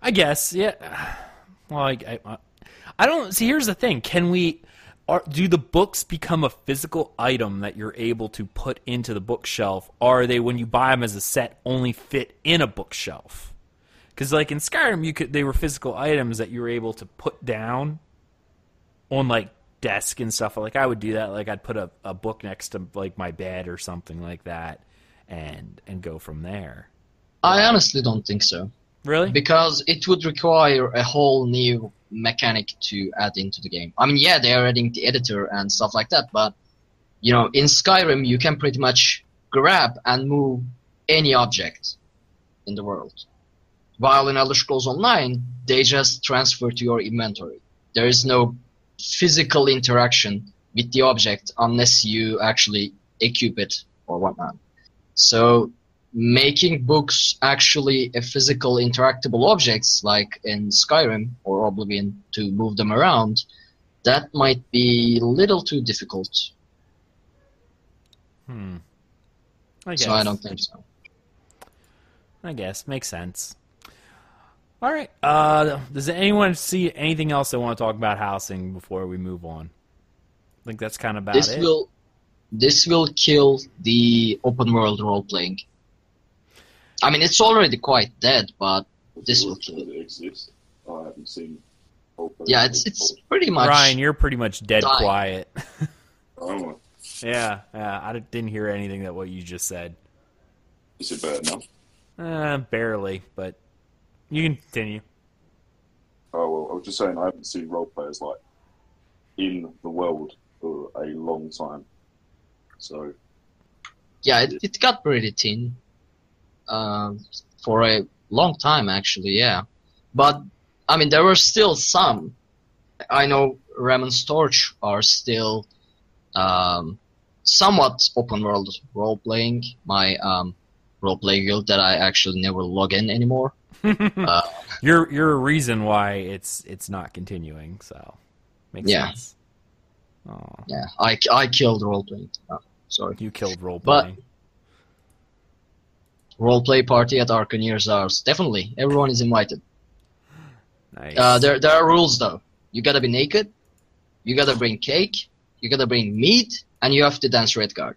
I guess, yeah. Well, I, I, I don't see. Here's the thing: Can we? Are, do the books become a physical item that you're able to put into the bookshelf? Or are they, when you buy them as a set, only fit in a bookshelf? Because, like in Skyrim, you could they were physical items that you were able to put down on like desk and stuff. Like I would do that. Like I'd put a, a book next to like my bed or something like that, and and go from there. I honestly don't think so. Really? because it would require a whole new mechanic to add into the game. I mean, yeah, they are adding the editor and stuff like that, but you know, in Skyrim, you can pretty much grab and move any object in the world. While in Elder Scrolls Online, they just transfer to your inventory. There is no physical interaction with the object unless you actually equip it or whatnot. So making books actually a physical interactable objects like in Skyrim or Oblivion to move them around, that might be a little too difficult. Hmm. I guess. So I don't think so. I guess makes sense. All right. Uh, does anyone see anything else they want to talk about housing before we move on? I think that's kind of about This it. will this will kill the open world role playing. I mean, it's already quite dead, but this will kill it. it exists. I haven't seen. Open- Yeah, it's it's pretty much. Ryan, you're pretty much dead dying. quiet. Oh, yeah, yeah. I didn't hear anything that what you just said. is it bad now? Uh, barely, but you can continue. Oh well, I was just saying I haven't seen role players like in the world for a long time. So Yeah, it, it got pretty thin um, for a long time, actually. Yeah, but I mean, there were still some. I know Ramon's Torch are still um, somewhat open world role playing. My um, role play guild that I actually never log in anymore. uh, You're you're a reason why it's it's not continuing. So makes Yeah. sense. Oh, yeah, I, I killed role playing. Uh, sorry. you killed role But- playing. Roleplay party at Arcaneer's house. Definitely, everyone is invited. Nice. Uh, there there are rules though. You gotta be naked. You gotta bring cake. You gotta bring meat, and you have to dance Redguard.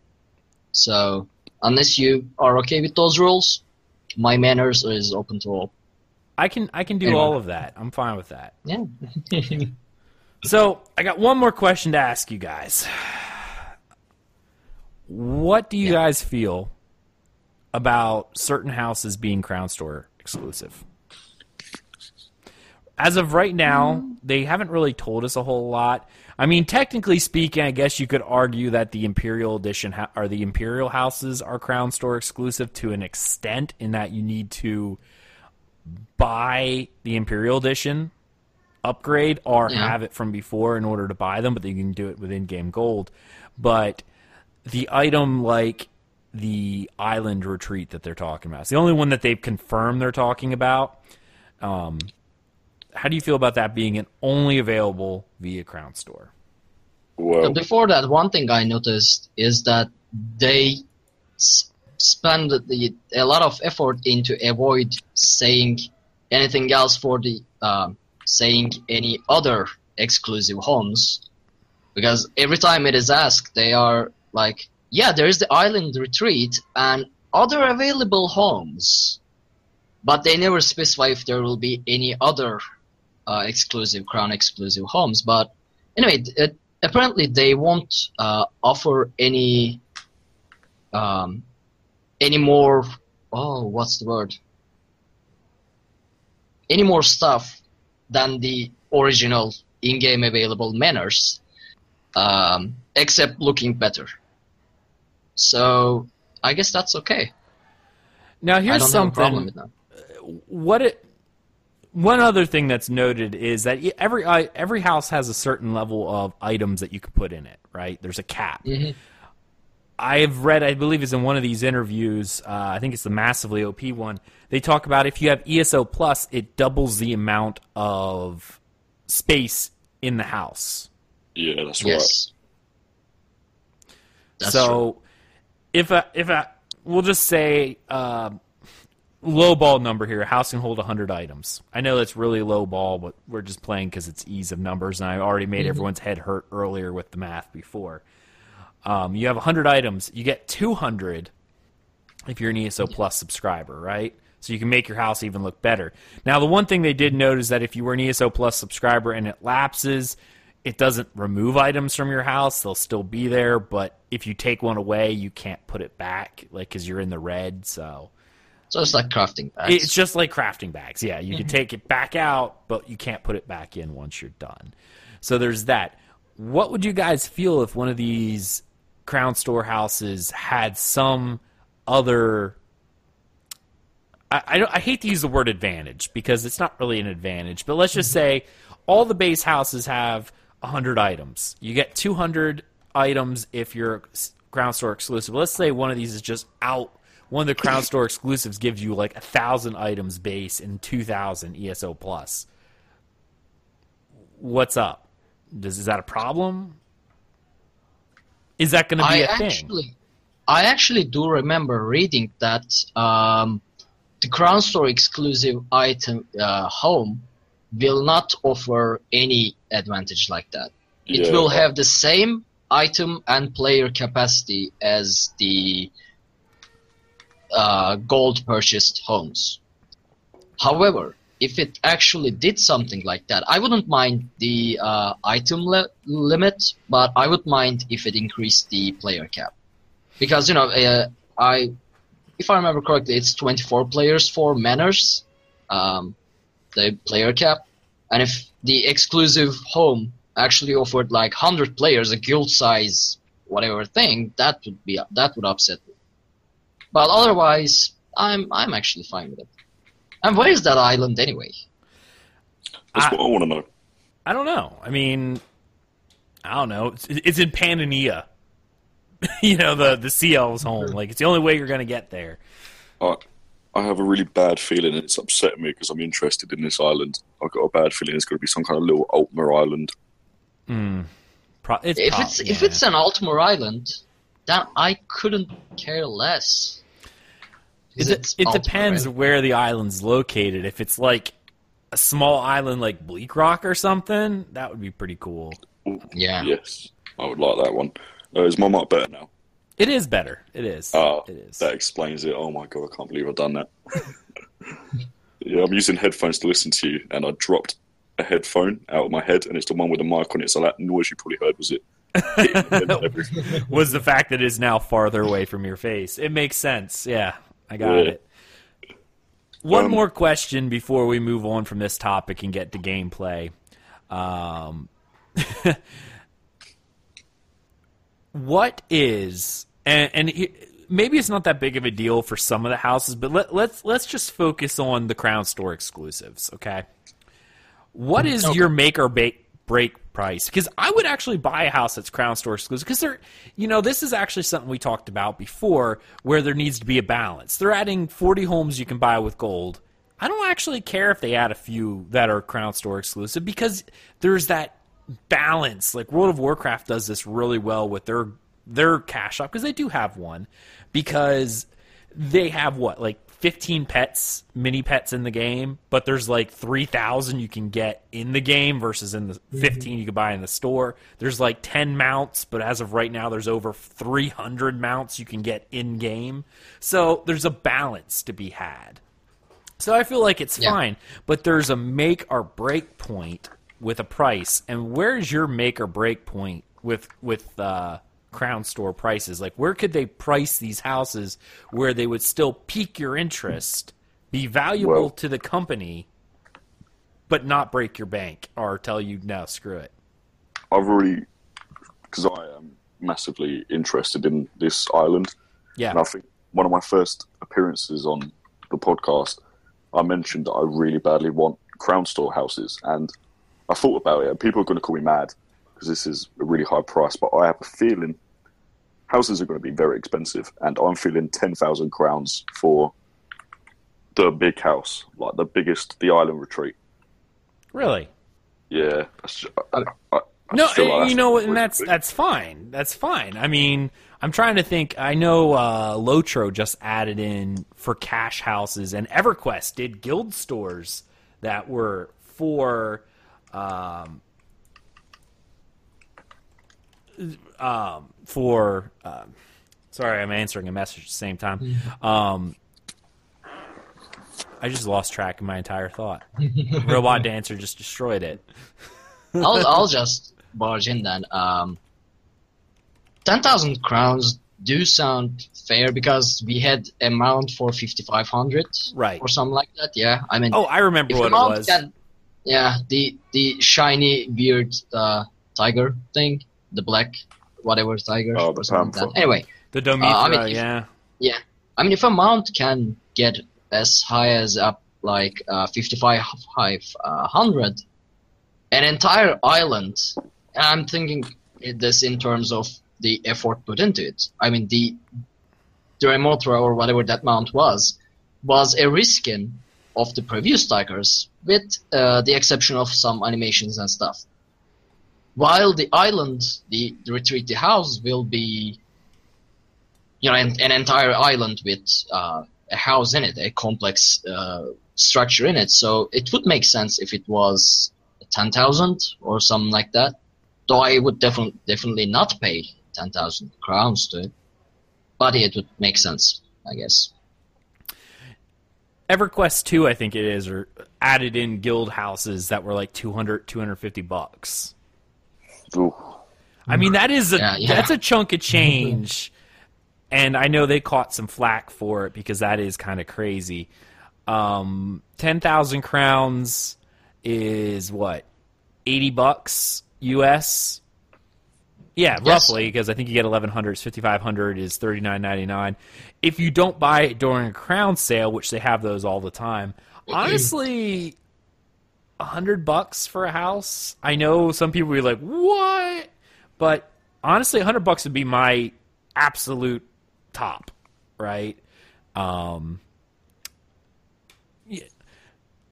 So unless you are okay with those rules, my manors is open to all. I can I can do Anyway. all of that. I'm fine with that. Yeah. So I got one more question to ask you guys. What do you Yeah. guys feel about certain houses being Crown Store exclusive? As of right now, they haven't really told us a whole lot. I mean, technically speaking, I guess you could argue that the Imperial Edition ha- or the Imperial houses are Crown Store exclusive to an extent, in that you need to buy the Imperial Edition upgrade or Yeah. have it from before in order to buy them, but you can do it with in-game gold. But the item like the island retreat that they're talking about, it's the only one that they've confirmed they're talking about. Um, how do you feel about that being an only available via Crown Store? Well, But before that, one thing I noticed is that they s- spend the, a lot of effort into avoid saying anything else for the um, saying any other exclusive homes, because every time it is asked, they are like, "Yeah, there is the island retreat and other available homes," but they never specify if there will be any other uh, exclusive crown exclusive homes. But anyway, it, apparently they won't uh, offer any um, any more oh what's the word any more stuff than the original in-game available manors um, except looking better so i guess that's okay Now i here's don't have a problem something. with that what it one other thing that's noted is that every every house has a certain level of items that you can put in it right there's a cap Mhm. i've read i believe it's in one of these interviews uh, i think it's the massively op one they talk about if you have eso plus it doubles the amount of space in the house yeah, that's right. that's so true. If a if a we'll just say uh, low ball number here, a house can hold 100 items. I know that's really low ball, but we're just playing because it's ease of numbers, and I already made everyone's head hurt earlier with the math before. Um, you have 100 items, you get 200 if you're an ESO Plus subscriber, right? So you can make your house even look better. Now, the one thing they did note is that if you were an ESO Plus subscriber and it lapses, it doesn't remove items from your house. They'll still be there, but if you take one away, you can't put it back, like because you're in the red. So so it's like crafting bags. it's just like crafting bags. Yeah, you can mm-hmm. take it back out, but you can't put it back in once you're done. So there's that. What would you guys feel if one of these crown storehouses had some other? I, I, I hate to use the word advantage because it's not really an advantage, but let's just mm-hmm. say all the base houses have 100 items. You get 200 items if you're Crown Store exclusive. Let's say one of these is just out. One of the Crown Store exclusives gives you like a thousand items base and 2,000 ESO plus. What's up? Does is that a problem? Is that going to be I a thing? I actually do remember reading that um, the Crown Store exclusive item uh, home will not offer any advantage like that. It Yeah, will have the same item and player capacity as the uh, gold purchased homes. However, if it actually did something like that, I wouldn't mind the uh, item li- limit, but I would mind if it increased the player cap, because you know, uh, I, if I remember correctly, it's 24 players for manors, um, the player cap, and if the exclusive home actually offered like 100 players, a guild size, whatever thing, that would be that would upset me. But otherwise, I'm I'm actually fine with it. And where is that island anyway? That's I- what I want to know. I don't know. I mean, I don't know. It's, it's in Pyandonea. you know, the the sea elves home. Like it's the only way you're going to get there. I, I have a really bad feeling it's upsetting me because I'm interested in this island. I've got a bad feeling it's going to be some kind of little Altmer island. Pro- it's if prob- it's if it's an Altmer island, then I couldn't care less. It, it it depends right? where the island's located. If it's like a small island like Bleakrock or something, that would be pretty cool. Yeah. Yes, I would like that one. Uh, is my mic better now? It is better. It is. Oh, it is. that explains it. Oh my god, I can't believe I've done that. yeah, I'm using headphones to listen to you, and I dropped a headphone out of my head, and it's the one with the mic on it. So that noise you probably heard was it. hitting my head and everything. was the fact that it is now farther away from your face. It makes sense. Yeah, I got Yeah. it. One Um, more question before we move on from this topic and get to gameplay. Um, what is and, and he- maybe it's not that big of a deal for some of the houses, but let, let's let's just focus on the Crown Store exclusives. Okay, what is your make or ba- break price? Because I would actually buy a house that's Crown Store exclusive. Because they're, you know, this is actually something we talked about before, where there needs to be a balance. They're adding 40 homes you can buy with gold. I don't actually care if they add a few that are Crown Store exclusive because there's that balance. Like World of Warcraft does this really well with their their cash shop because they do have one because they have what like 15 pets mini pets in the game but there's like 3000 you can get in the game versus in the mm-hmm. 15 you can buy in the store there's like 10 mounts but as of right now there's over 300 mounts you can get in game so there's a balance to be had so I feel like it's Yeah. fine, but there's a make or break point with a price. And where's your make or break point with with uh, Crown Store prices? Like, where could they price these houses where they would still pique your interest, be valuable Well- to the company, but not break your bank or tell you no, screw it. I've already, because I am massively interested in this island, Yeah, and I think one of my first appearances on the podcast, I mentioned that I really badly want Crown Store houses, and I thought about it. People are going to call me mad because this is a really high price, but I have a feeling houses are going to be very expensive, and I'm feeling ten thousand crowns for the big house, like the biggest, the island retreat. really. Yeah, I, I, I No, like you know, really and that's big. that's fine. That's fine. I mean, I'm trying to think. I know uh, Lotro just added in for cash houses, and EverQuest did guild stores that were for. Um, um, for um, sorry, I'm answering a message at the same time. Um, I just lost track of my entire thought. Robot Dancer just destroyed it. I'll I'll just barge in then. Um, ten thousand crowns do sound fair because we had a mount for fifty five hundred, Right. or something like that. Yeah, I mean, Oh, I remember what it was. can, yeah, the the shiny beard uh, tiger thing, the black whatever tiger Oh, or the something like that. Anyway, The Domithra, Uh, I mean, if- yeah. yeah, I mean, if a mount can get as high as up like uh, 5,500, an entire island, and I'm thinking this in terms of the effort put into it. I mean, the the Remotra or whatever that mount was, was a reskin of the previous Tigers, with uh, the exception of some animations and stuff. While the island, the, the retreat, the house will be you know, an, an entire island with uh, a house in it, a complex uh, structure in it. So it would make sense if it was ten thousand or something like that. Though I would definitely definitely not pay ten thousand crowns to it, but it would make sense, I guess. EverQuest 2, I think it is, or added in guild houses that were like 200, 250 bucks. Ooh. I mean, that is a Yeah, yeah. that's a chunk of change, and I know they caught some flack for it because that is kind of crazy. Um, ten thousand crowns is what eighty bucks US. Yeah, Yes. roughly because I think you get eleven hundred. Fifty five hundred is thirty nine ninety nine. If you don't buy it during a crown sale, which they have those all the time, honestly, a hundred bucks for a house. I know some people will be like, "What?" But honestly, a hundred bucks would be my absolute top, right? Um.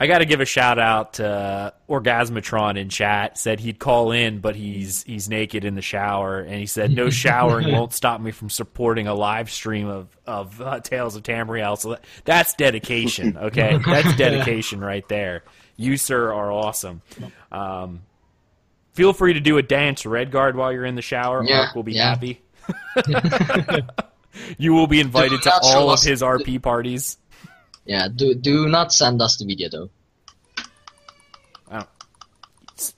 I got to give a shout out to Orgasmatron in chat. Said he'd call in, but he's he's naked in the shower, and he said no showering won't stop me from supporting a live stream of of uh, Tales of Tamriel. So that, that's dedication. Okay, that's dedication right there. You sir are awesome. Um, feel free to do a dance Redguard while you're in the shower. Yeah, Mark will be yeah. happy. you will be invited to not show all of his RP parties. Yeah, do do not send us the video though. I don't,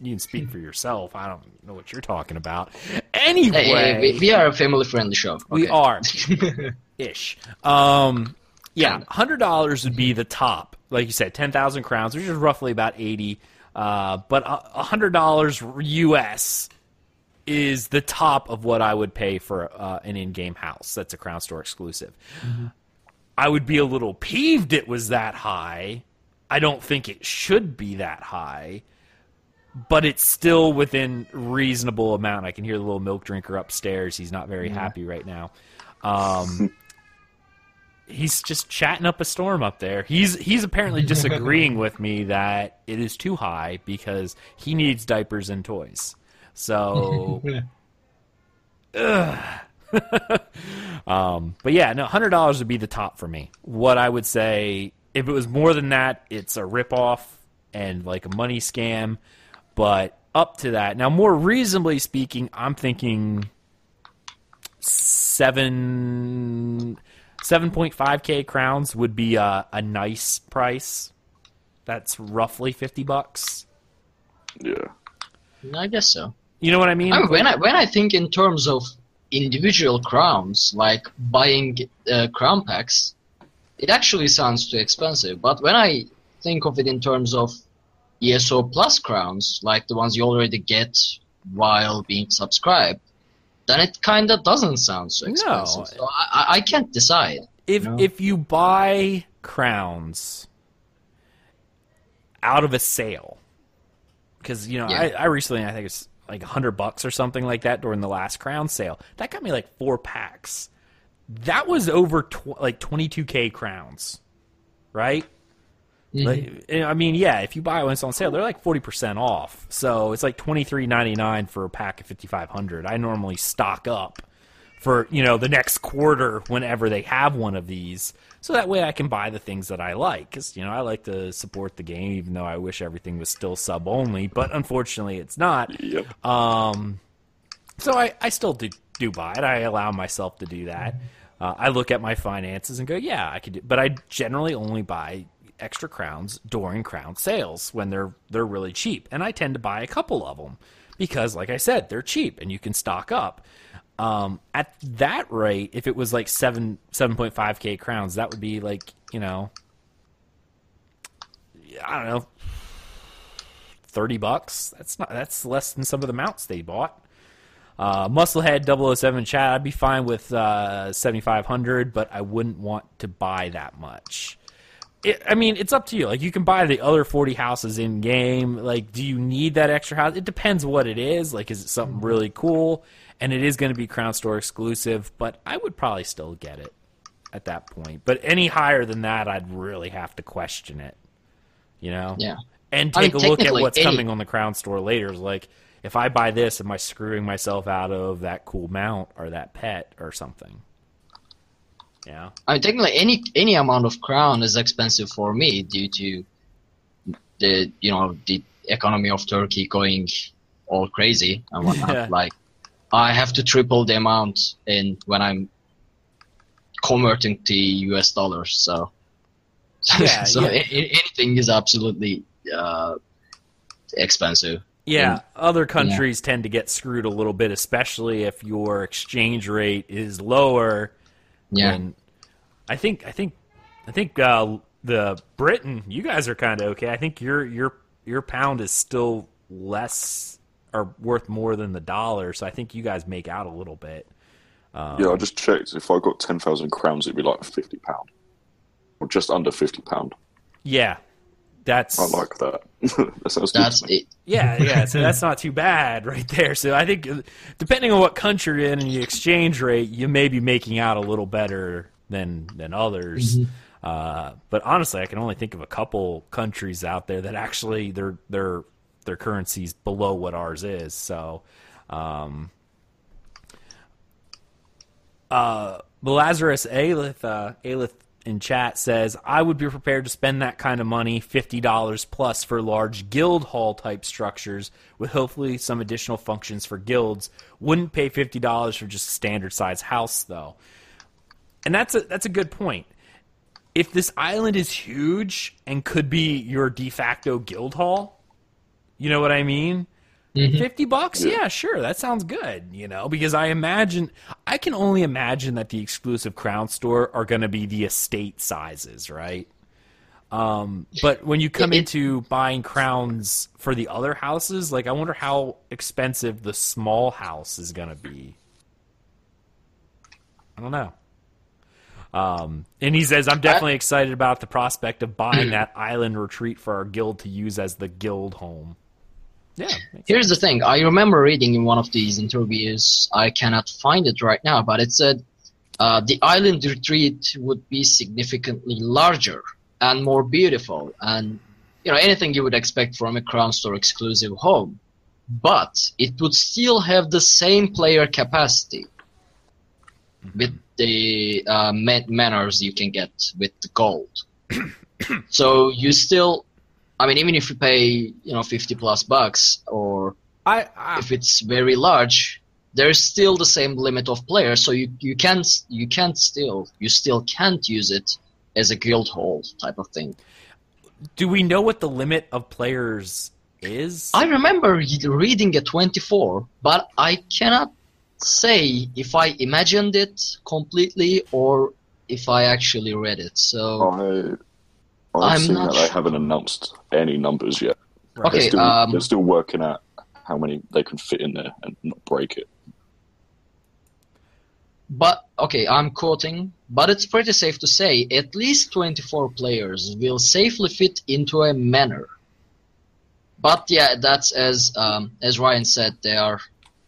you can speak for yourself. I don't know what you're talking about. Anyway, Hey, hey, we, we are a family friendly show. we are ish. Um, yeah, hundred dollars would be the top. Like you said, ten thousand crowns, which is roughly about eighty. Uh, but a hundred dollars US is the top of what I would pay for uh, an in-game house. That's a Crown Store exclusive. I would be a little peeved it was that high. I don't think it should be that high, but it's still within reasonable amount. I can hear the little milk drinker upstairs. He's not very happy right now. Um, he's just chatting up a storm up there. He's he's apparently disagreeing with me that it is too high because he needs diapers and toys. So Um, but yeah, no, hundred dollars would be the top for me. What I would say, if it was more than that, it's a ripoff and like a money scam. But up to that, now more reasonably speaking, I'm thinking seven seven point five k crowns would be a, a nice price. That's roughly fifty bucks. Yeah. I guess so. You know what I mean? I mean, when I when I think in terms of individual crowns, like buying uh, crown packs, it actually sounds too expensive. But when I think of it in terms of ESO plus crowns, like the ones you already get while being subscribed, then it kind of doesn't sound so No. expensive. So I, I- can't decide. if No. if you buy crowns out of a sale because you know Yeah. I, I recently i think it's like a hundred bucks or something like that during the last crown sale that got me like four packs that was over tw- like 22k crowns right mm-hmm. like, I mean, yeah. If you buy when it's on sale, they're like forty percent off. So it's like twenty three ninety nine for a pack of fifty five hundred. I normally stock up for you know the next quarter whenever they have one of these, so that way I can buy the things that I like. Because you know I like to support the game, even though I wish everything was still sub only. But unfortunately, it's not. Yep. Um, so I, I still do, do buy it. I allow myself to do that. Uh, I look at my finances and go, yeah, I could do. But I generally only buy extra crowns during crown sales when they're they're really cheap, and I tend to buy a couple of them because, like I said, they're cheap and you can stock up. Um, at that rate, if it was like seven seven point five k crowns, that would be like you know, I don't know, thirty bucks. That's not that's less than some of the mounts they bought. Uh, Musclehead 007 chat, I'd be fine with uh, 7500 but I wouldn't want to buy that much. It, I mean, it's up to you. Like, you can buy the other 40 houses in game. Like, do you need that extra house? It depends what it is. Like, is it something really cool? And it is going to be Crown Store exclusive, but I would probably still get it at that point. But any higher than that, I'd really have to question it. You know? Yeah. and I take mean, a look at what's any- coming on the crown store later. Like, if I buy this, am I screwing myself out of that cool mount or that pet or something? Yeah, I mean, technically, any any amount of crown is expensive for me due to the you know the economy of Turkey going all crazy and whatnot. Yeah. Like, I have to triple the amount in when I'm converting to US dollars. So, Yeah, so yeah. anything is absolutely uh, expensive. yeah. Other countries tend to get screwed a little bit, especially if your exchange rate is lower. Yeah. than- I think I think I think uh, the Britain, you guys are kind of okay. I think your your your pound is still less or worth more than the dollar, so I think you guys make out a little bit. yeah, I just checked. If I got 10,000 crowns, it'd be like £50. Or just under £50. Yeah, that's I like that. that sounds That's good. it. Yeah, yeah. So that's not too bad right there. So I think depending on what country you're in and the exchange rate, you may be making out a little better than than others. Uh, but honestly, I can only think of a couple countries out there that actually their their their currency's below what ours is. So, um, uh, Lazarus Alith, uh, in chat says, I would be prepared to spend that kind of money, $50 plus, for large guild hall type structures with hopefully some additional functions for guilds. Wouldn't pay $50 for just a standard size house, though. And that's a, that's a good point. If this island is huge and could be your de facto guild hall, you know what I mean? 50 bucks? Yeah, sure. That sounds good, you know, because I imagine, I can only imagine that the exclusive Crown Store are going to be the estate sizes, right? Um, but when you come into buying crowns for the other houses, like, I wonder how expensive the small house is going to be. I don't know. Um, and he says, I'm definitely excited about the prospect of buying that island retreat for our guild to use as the guild home. Yeah. Here's the thing. I remember reading in one of these interviews. I cannot find it right now, but it said uh, the island retreat would be significantly larger and more beautiful, and you know anything you would expect from a Crown Store exclusive home. But it would still have the same player capacity with the uh, man- manors you can get with the gold. so you still I mean, even if you pay, you know, fifty plus bucks, or I, I if it's very large, there's still the same limit of players. So you you can't you can't still you still can't use it as a guild hall type of thing. do we know what the limit of players is? I remember reading a 24, but I cannot say if I imagined it completely or if I actually read it. So I, I've I'm seen not that they sure. haven't announced any numbers yet. okay, they're, still, um, they're still working out how many they can fit in there and not break it. But okay, I'm quoting, but it's pretty safe to say at least 24 players will safely fit into a manor. But yeah, that's as um, as Ryan said, they are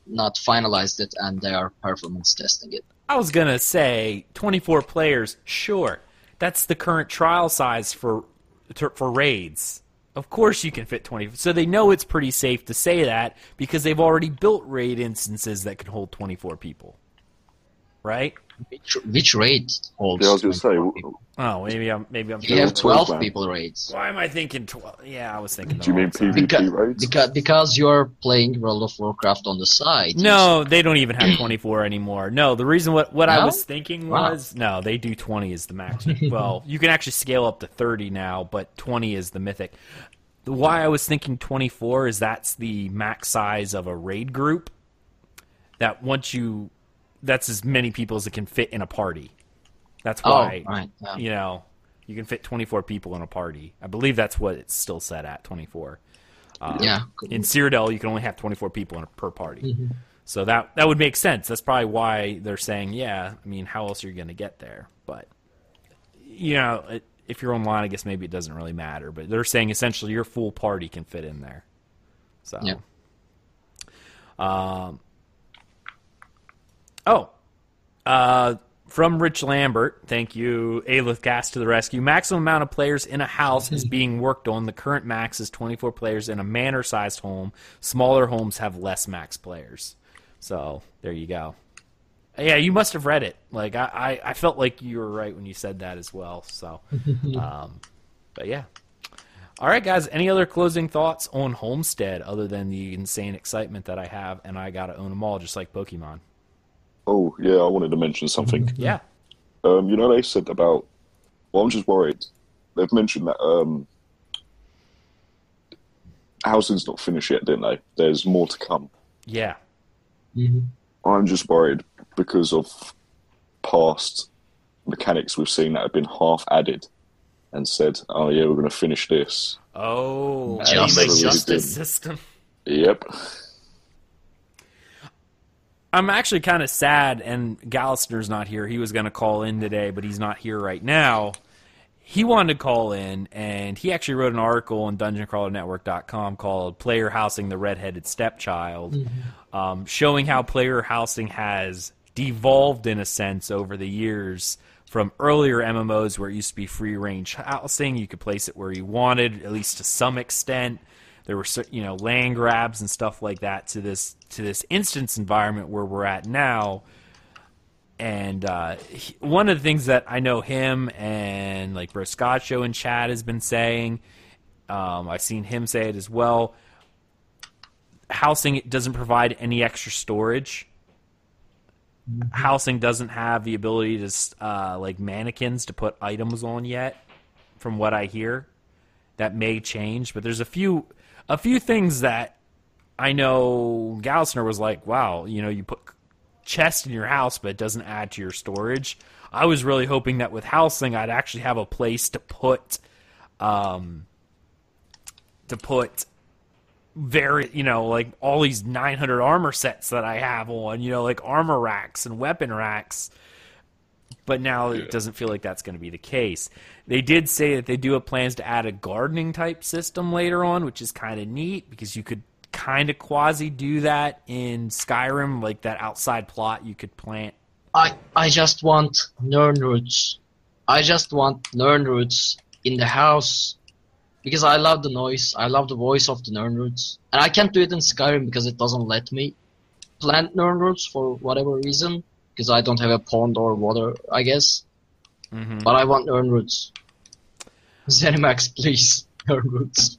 not finalized it and they are performance testing it. I was gonna say 24 players. Sure, that's the current trial size for for raids. Of course, you can fit 20. So they know it's pretty safe to say that because they've already built raid instances that can hold 24 people. Right? Which, which raid holds? Yeah, I was going to say, people? Oh, maybe I'm maybe I'm. You have 12 12 man. people raids. Why am I thinking 12? Yeah, I was thinking. do you mean wrong. PvP Because, raids? because because you're playing World of Warcraft on the side. No, they don't even have 24 anymore. No, the reason what what I was thinking Wow. was no, they do 20 is the max. well, you can actually scale up to 30 now, but 20 is the mythic. Why I was thinking 24 is that's the max size of a raid group. That once you that's as many people as it can fit in a party. That's Oh, why right. yeah. you know, you can fit 24 people in a party. I believe that's what it's still set at 24. Um, Yeah. In Cyrodiil, you can only have 24 people in a, per party. So that that would make sense. That's probably why they're saying, yeah. I mean, how else are you going to get there? But you know, it, if you're online, I guess maybe it doesn't really matter. But they're saying essentially your full party can fit in there. So, Yeah. um, oh, uh, from Rich Lambert, thank you, Alith Gas to the rescue. Maximum amount of players in a house is being worked on. The current max is 24 players in a manor sized home. Smaller homes have less max players. So there you go. Yeah, you must have read it. Like I, I, I felt like you were right when you said that as well. So, um, but yeah. All right, guys. Any other closing thoughts on Homestead other than the insane excitement that I have and I gotta own them all, just like Pokemon? Oh, yeah, I wanted to mention something. Yeah. Um, you know, they said about. Well, I'm just worried. They've mentioned that um, housing's not finished yet, didn't they? There's more to come. Yeah. I'm just worried because of past mechanics we've seen that have been half added and said, oh, yeah, we're going to finish this. Oh, Justice. the justice system. Yep. I'm actually kind of sad, and Gallister's not here. He was going to call in today, but he's not here right now. He wanted to call in, and he actually wrote an article on DungeonCrawlerNetwork.com called "Player Housing: The Redheaded Stepchild," um, showing how player housing has devolved in a sense over the years from earlier MMOs where it used to be free range housing. You could place it where you wanted, at least to some extent. There were you know land grabs and stuff like that to this to this instance environment where we're at now. And uh, he, one of the things that I know him and like Broscaccio in chat has been saying, um, I've seen him say it as well. Housing doesn't provide any extra storage housing doesn't have the ability to uh, like mannequins to put items on yet from what i hear that may change but there's a few a few things that i know Gaussner was like wow you know you put chest in your house but it doesn't add to your storage. I was really hoping that with housing i'd actually have a place to put um to put very you know like all these 900 armor sets that i have on you know like armor racks and weapon racks but now it doesn't feel like that's going to be the case. They did say that they do have plans to add a gardening type system later on which is kind of neat because you could kind of quasi do that in skyrim like that outside plot you could plant. I I just want Nirnroots. I just want Nirnroots in the house because I love the noise. I love the voice of the Nirnroots, and I can't do it in Skyrim because it doesn't let me plant Nirnroots for whatever reason because I don't have a pond or water. I guess, Mhm. but I want Nirnroots. Zenimax, please, Nirnroots.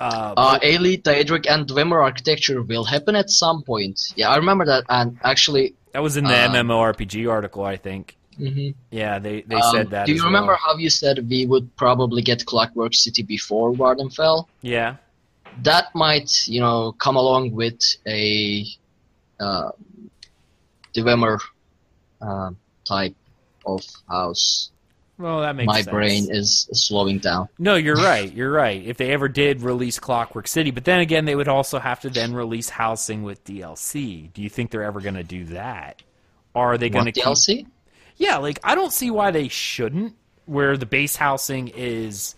uh, Uh, Ayleid, Daedric, and Dwemer architecture will happen at some point. Yeah, I remember that, and actually. that was in the uh, mmorpg article i think mhm. yeah they they Um, said that Do you remember well. how you said we would probably get Clockwork City before Vvardenfell? yeah That might, you know, come along with a uh, Dwemer uh, type of house. well that makes My sense. brain is slowing down. No, you're right. You're right. If they ever did release Clockwork City, but then again, they would also have to then release housing with DLC. Do you think they're ever going to do that? Are they going to keep? Yeah, like I don't see why they shouldn't. Where the base housing is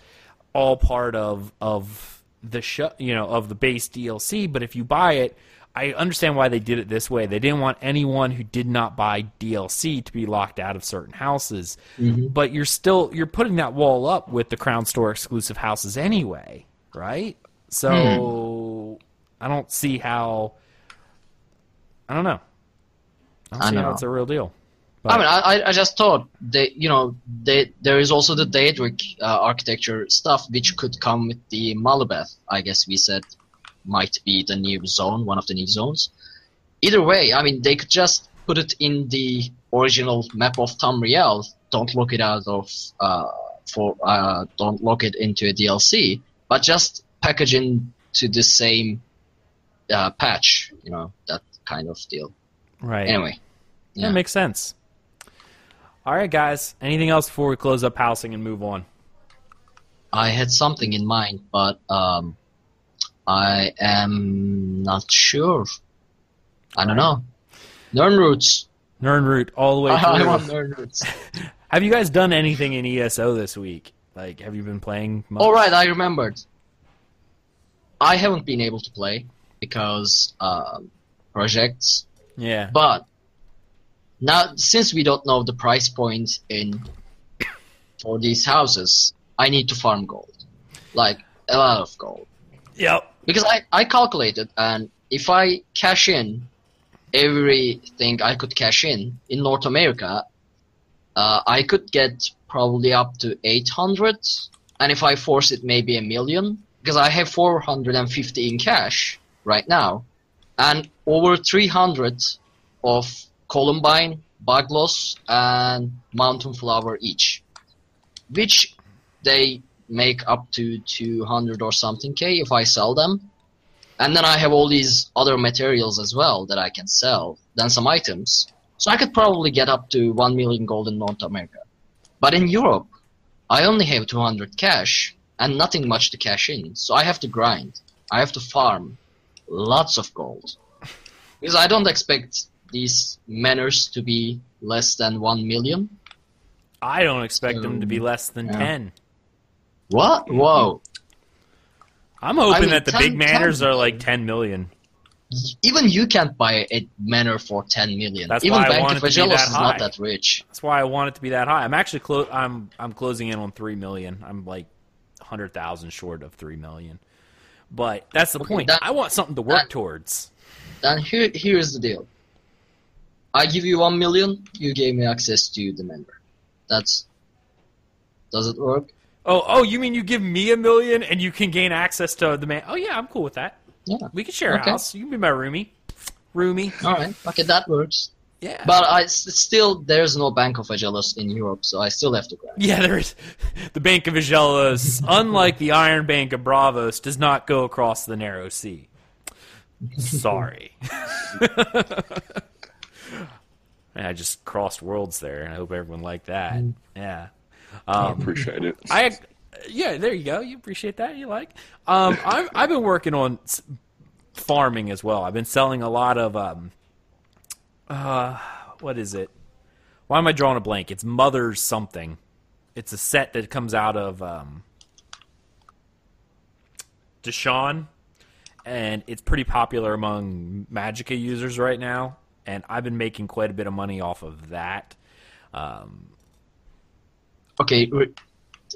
all part of of the show, you know, of the base DLC. But if you buy it, I understand why they did it this way. They didn't want anyone who did not buy DLC to be locked out of certain houses. But you're still you're putting that wall up with the Crown Store exclusive houses anyway, right? So I don't see how. I don't know. I don't I see how know. it's a real deal. I mean, I, I- I just thought they, you know, they, there is also the Daedric uh, architecture stuff, which could come with the Malabeth. I guess we said might be the new zone, one of the new zones. Either way, I mean, they could just put it in the original map of Tamriel. Don't look it out of uh, for uh, don't lock it into a DLC, but just package it into the same uh, patch. You know, that kind of deal. Right. Anyway, That yeah. makes sense. All right, guys. Anything else before we close up housing and move on? I had something in mind, but um, I am not sure. I don't know. Nern roots. Nirnroot all the way I, I want Nirnroots. have you guys done anything in ESO this week? Like, have you been playing? Much? All right, I remembered. I haven't been able to play because um, projects, Yeah. but now since we don't know the price point in for these houses, I need to farm gold, like a lot of gold. Yep. Because I, I calculated and if I cash in everything I could cash in in North America, uh, I could get probably up to 800 and if I force it maybe a million. Because I have 450 in cash right now. And over 300 of Columbine, Bugloss, and Mountain Flower each. Which they make up to 200 or something k if I sell them. And then I have all these other materials as well that I can sell, then some items. So I could probably get up to 1 million gold in North America. But in Europe, I only have 200 cash and nothing much to cash in. So I have to grind. I have to farm lots of gold. Because I don't expect these manors to be less than 1 million. I don't expect them to be less than yeah. 10. What? Whoa. I'm hoping I mean, that the 10 big manors 10 are like 10 million. even you can't buy a manor for 10 million. That's even why I Bank want of it to be that is high. not that rich. That's why I want it to be that high. I'm actually close. I'm I'm closing in on three million. I'm like hundred thousand short of three million. But that's the Okay, point. that- I want something to work that- towards. Then here, here's the deal. I give you 1 million, you gave me access to the manor. That's. Does it work? Oh, oh, you mean you give me a million and you can gain access to the man? Oh yeah, I'm cool with that. Yeah. We can share a house. You can be my roomie. Roomie. Alright, okay, that works. Yeah. But I still, there's no Bank of Agelos in Europe, so I still have to grab. yeah, there is. The Bank of Agelos, unlike the Iron Bank of Braavos, does not go across the narrow sea. Sorry. I just crossed worlds there, and I hope everyone liked that. Mm. Yeah. I appreciate it. I yeah, there you go. You appreciate that. You like. Um, I've I've been working on farming as well. I've been selling a lot of um, uh, what is it? Why am I drawing a blank? It's Mother's something. It's a set that comes out of um, Deshaan, and it's pretty popular among Magica users right now. And I've been making quite a bit of money off of that. Okay, re-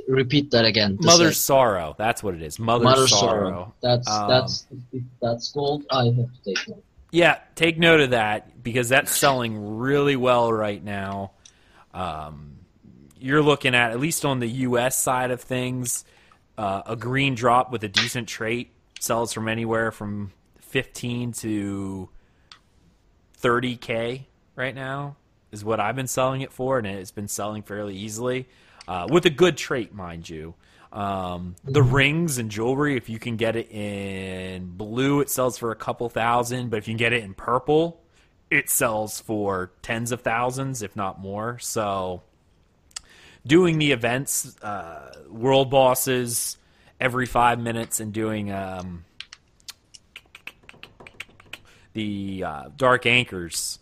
repeat that again. the Mother's sorrow. That's what it is. Mother's, Mother's sorrow. sorrow. That's Um, that's that's gold. I have to take note. Yeah, take note of that because that's selling really well right now. Um, you're looking at at least on the U.S. side of things, uh, a green drop with a decent trait sells from anywhere from 15 to 30k right now is what I've been selling it for, and it's been selling fairly easily uh, with a good trait, mind you. Um, the rings and jewelry, if you can get it in blue, it sells for a couple thousand, but if you can get it in purple, it sells for tens of thousands, if not more. So, doing the events, uh, world bosses every five minutes, and doing um, the uh, dark anchors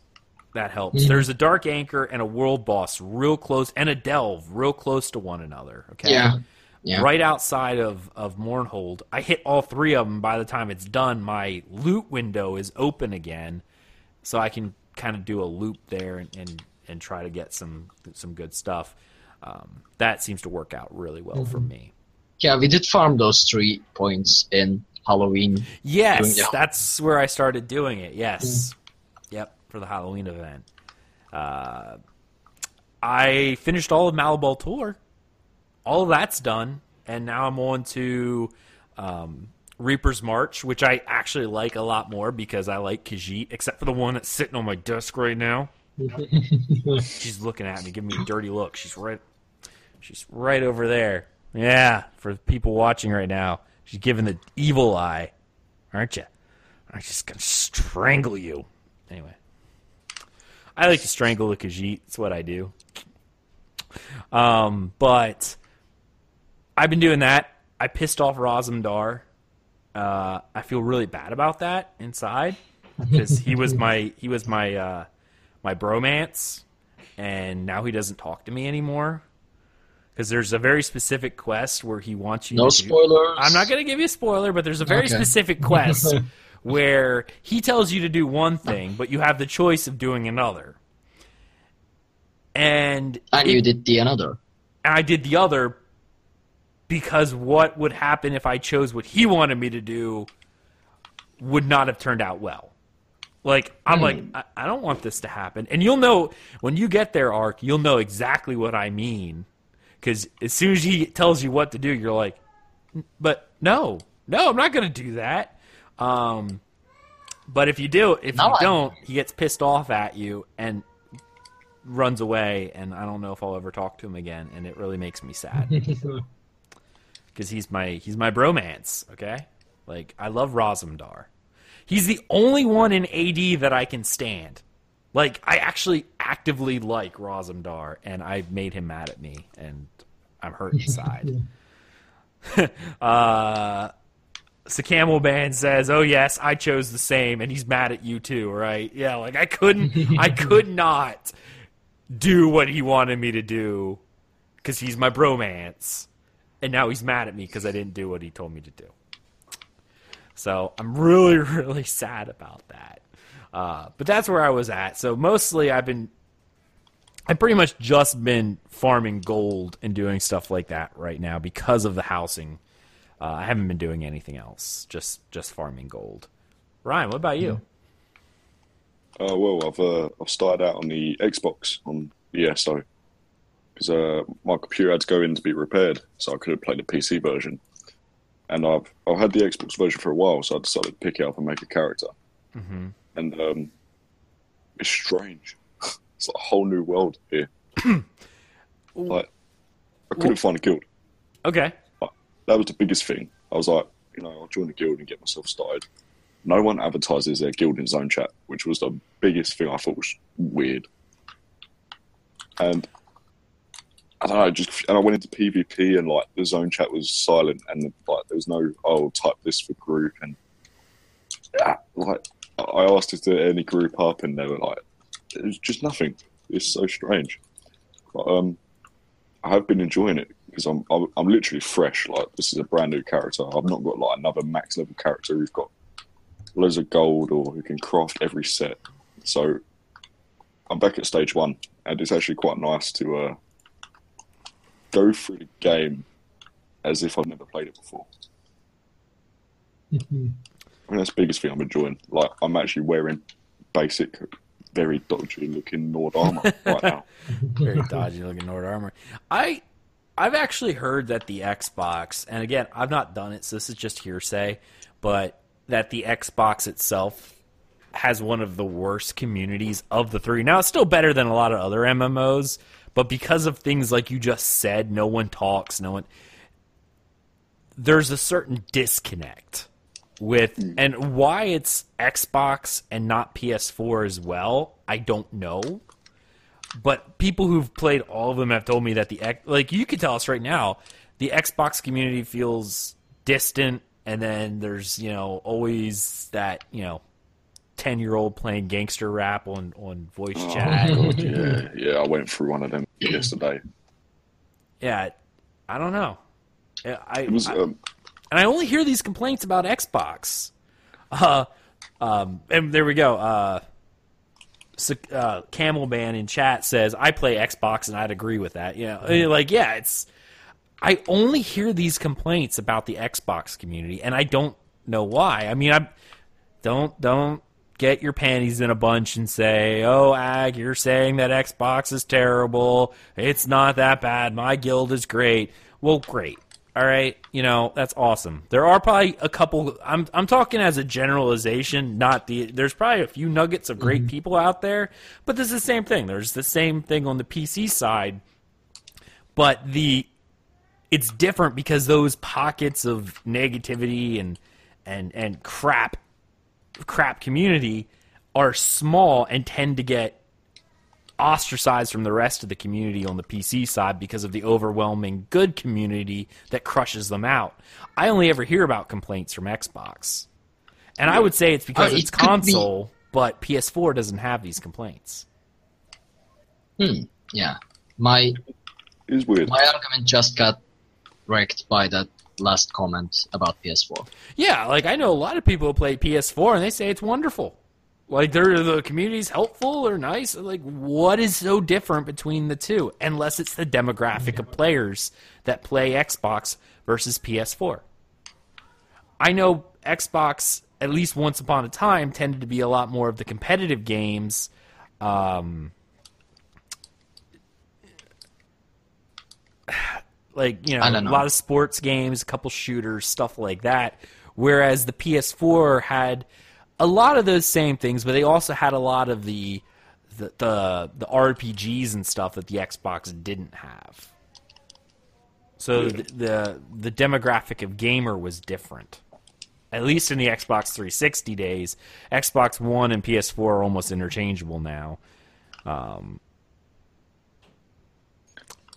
that helps. There's a dark anchor and a world boss real close, and a delve real close to one another. Okay, Yeah. Yeah. right outside of of Mournhold. I hit all three of them. By the time it's done, my loot window is open again, so I can kind of do a loop there and and, and try to get some some good stuff. Um, that seems to work out really well for me. Yeah, we did farm those three points in Halloween. Yes, the- that's where I started doing it. Yes, yep, for the Halloween event. Uh, I finished all of Malabal Tor. All of that's done, and now I'm on to um, Reaper's March, which I actually like a lot more because I like Khajiit, except for the one that's sitting on my desk right now. She's looking at me, giving me a dirty look. She's right, she's right over there. Yeah, for people watching right now, she's giving the evil eye, aren't you? I'm just gonna strangle you. Anyway, I like to strangle the Khajiit. That's what I do. Um, but I've been doing that. I pissed off Razumdar. Uh, I feel really bad about that inside because he was my he was my uh, my bromance, and now he doesn't talk to me anymore. Because there's a very specific quest where he wants you. No to do- spoilers. I'm not going to give you a spoiler, but there's a very Okay. specific quest where he tells you to do one thing, but you have the choice of doing another. And And it- you did the another. and I did the other because what would happen if I chose what he wanted me to do would not have turned out well. Like I'm like hmm. I, I don't want this to happen, and you'll know when you get there, Ark. You'll know exactly what I mean because as soon as he tells you what to do, you're like, but no, no, I'm not going to do that. Um, but if you do, if No, you I- don't, he gets pissed off at you and runs away, and I don't know if I'll ever talk to him again, and it really makes me sad because he's my he's my bromance. Okay, like I love Razumdar. He's the only one in AD that I can stand. Like I actually actively like Razumdar, and I made him mad at me, and I'm hurt inside. uh, Sakamo Band says, "Oh yes, I chose the same, and he's mad at you too, right? Yeah, like I couldn't, I could not do what he wanted me to do because he's my bromance, and now he's mad at me because I didn't do what he told me to do. So I'm really, really sad about that. Uh, but that's where I was at. So mostly I've been, I've pretty much just been farming gold and doing stuff like that right now because of the housing. Uh, I haven't been doing anything else, just just farming gold. Ryan, what about you? Uh, well, I've uh, I've started out on the Xbox on the ESO because uh, my computer had to go in to be repaired, so I could have played the PC version. And I've I've had the Xbox version for a while, so I decided to pick it up and make a character. Mm-hmm. And um, it's strange. it's like a whole new world here. like I couldn't find a guild. Okay. That was the biggest thing. I was like, you know, I'll join the guild and get myself started. No one advertises their guild in Zone Chat, which was the biggest thing I thought was weird. And I don't know, just and I went into PvP and like the Zone Chat was silent and like there was no oh type this for group and yeah, like I asked if there any group up and they were like it was just nothing. It's so strange. But um, I have been enjoying it because I'm, I'm I'm literally fresh. Like this is a brand new character. I've not got like another max level character who's got loads of gold or who can craft every set. So I'm back at stage one, and it's actually quite nice to uh, go through the game as if I've never played it before. I mean, that's the biggest thing I'm enjoying. Like I'm actually wearing basic, very dodgy looking Nord armor right now. Very dodgy looking Nord armor. I I've actually heard that the Xbox, and again, I've not done it, so this is just hearsay, but that the Xbox itself has one of the worst communities of the three. Now, it's still better than a lot of other MMOs, but because of things like you just said, no one talks, no one. There's a certain disconnect with, hmm. and why it's Xbox and not PS4 as well, I don't know. But people who've played all of them have told me that the like you can tell us right now, the Xbox community feels distant, and then there's you know always that you know ten year old playing gangster rap on on voice Oh, chat. God, yeah, yeah, I went through one of them yesterday. yeah, I don't know. I, It was I- um, and I only hear these complaints about Xbox. Uh, um, and there we go. Uh, uh, Camelman in chat says, "I play Xbox, and I'd agree with that." You know, like yeah, it's. I only hear these complaints about the Xbox community, and I don't know why. I mean, I don't don't get your panties in a bunch and say, "Oh, Ag, you're saying that Xbox is terrible. It's not that bad. My guild is great." Well, great. All right, you know that's awesome. There are probably a couple. I'm I'm talking as a generalization, not the. There's probably a few nuggets of great mm-hmm. people out there, but this is the same thing. There's the same thing on the PC side, but the it's different because those pockets of negativity and and and crap crap community are small and tend to get ostracized from the rest of the community on the PC side because of the overwhelming good community that crushes them out. I only ever hear about complaints from Xbox. And I would say it's because Uh, it it's be- console, but PS4 doesn't have these complaints. Hmm. Yeah. My it was weird. my argument just got wrecked by that last comment about PS4. Yeah, like I know a lot of people who play PS4 and they say it's wonderful. Like they're the community's helpful or nice. Like what is so different between the two? Unless it's the demographic of players that play Xbox versus PS4. I know Xbox at least once upon a time tended to be a lot more of the competitive games. Um, like you know, I a lot of sports games, a couple shooters, stuff like that. Whereas the PS4 had a lot of those same things, but they also had a lot of the the the, the RPGs and stuff that the Xbox didn't have. So the, the the demographic of gamer was different. At least in the Xbox 360 days, Xbox One and PS4 are almost interchangeable now. Um,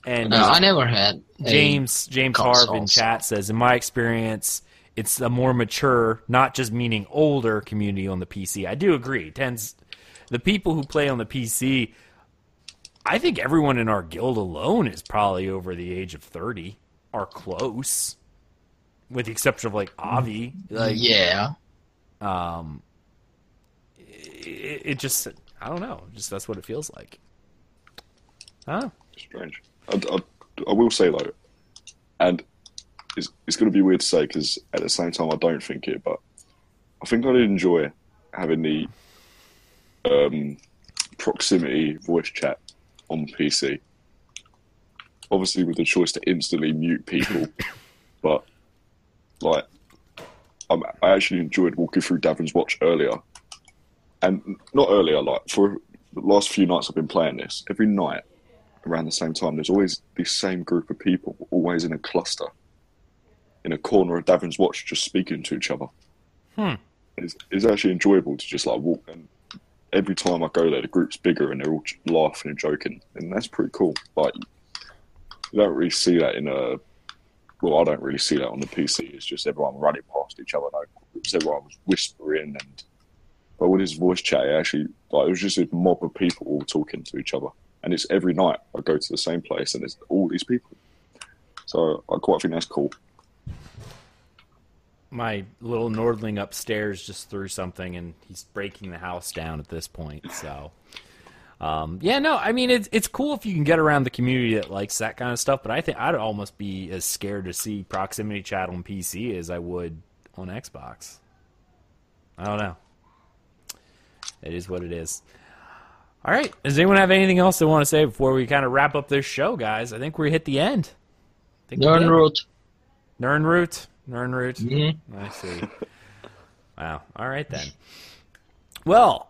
and Uh, I never had James James Harv in chat says, in my experience, it's a more mature, not just meaning older community on the PC. I do agree. Tends the people who play on the PC. I think everyone in our guild alone is probably over the age of thirty, or close. with the exception of like Avi. Like, yeah. um, it, it just I don't know. Just that's what it feels like. Huh? Strange. I, I, I will say though, and it's, it's going to be weird to say because at the same time I don't think it, but I think I did enjoy having the um, proximity voice chat on PC. Obviously, with the choice to instantly mute people, but like I'm, I actually enjoyed walking through Davon's Watch earlier, and not earlier, like for the last few nights I've been playing this. Every night around the same time, there's always this same group of people, always in a cluster, in a corner of Davon's Watch, just speaking to each other. Hmm. It's, it's actually enjoyable to just like walk, and every time I go there, the group's bigger and they're all laughing and joking, and that's pretty cool. Like you don't really see that in a well, I don't really see that on the PC. It's just everyone running past each other. No groups, everyone was whispering and. But with his voice chat, it actually like it was just a mob of people all talking to each other, and it's every night I go to the same place and it's all these people. So I quite think that's cool. My little Nordling upstairs just threw something, and he's breaking the house down at this point. So, um, yeah, no, I mean it's it's cool if you can get around the community that likes that kind of stuff. But I think I'd almost be as scared to see proximity chat on PC as I would on Xbox. I don't know. It is what it is. All right. Does anyone have anything else they want to say before we kind of wrap up this show, guys? I think we hit the end. We did. Nirnroot. Nirnroot. Nirnroot. Mhm. I see. wow. All right then. Well,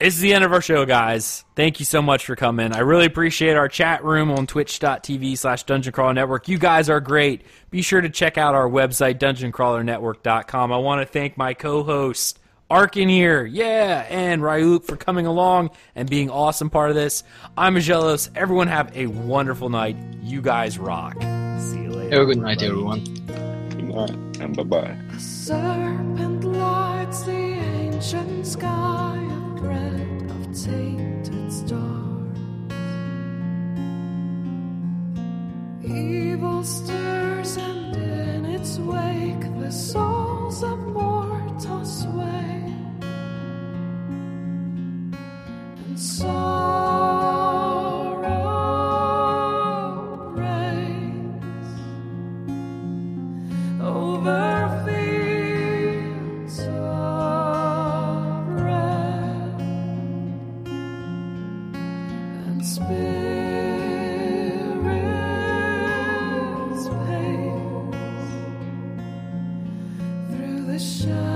this is the end of our show, guys. Thank you so much for coming. I really appreciate our chat room on twitch.tv slash dungeon crawler network. You guys are great. Be sure to check out our website, dungeoncrawlernetwork.com. I want to thank my co-host, Arkin here, yeah, and Ryuk for coming along and being awesome part of this. I'm Magellos. Everyone have a wonderful night. You guys rock. See you later. Have a good night, everyone. Good night and bye bye. A serpent lights the ancient sky, a thread of tainted Evil stirs, and in its wake, the souls of mortals sway. And sorrow the shadows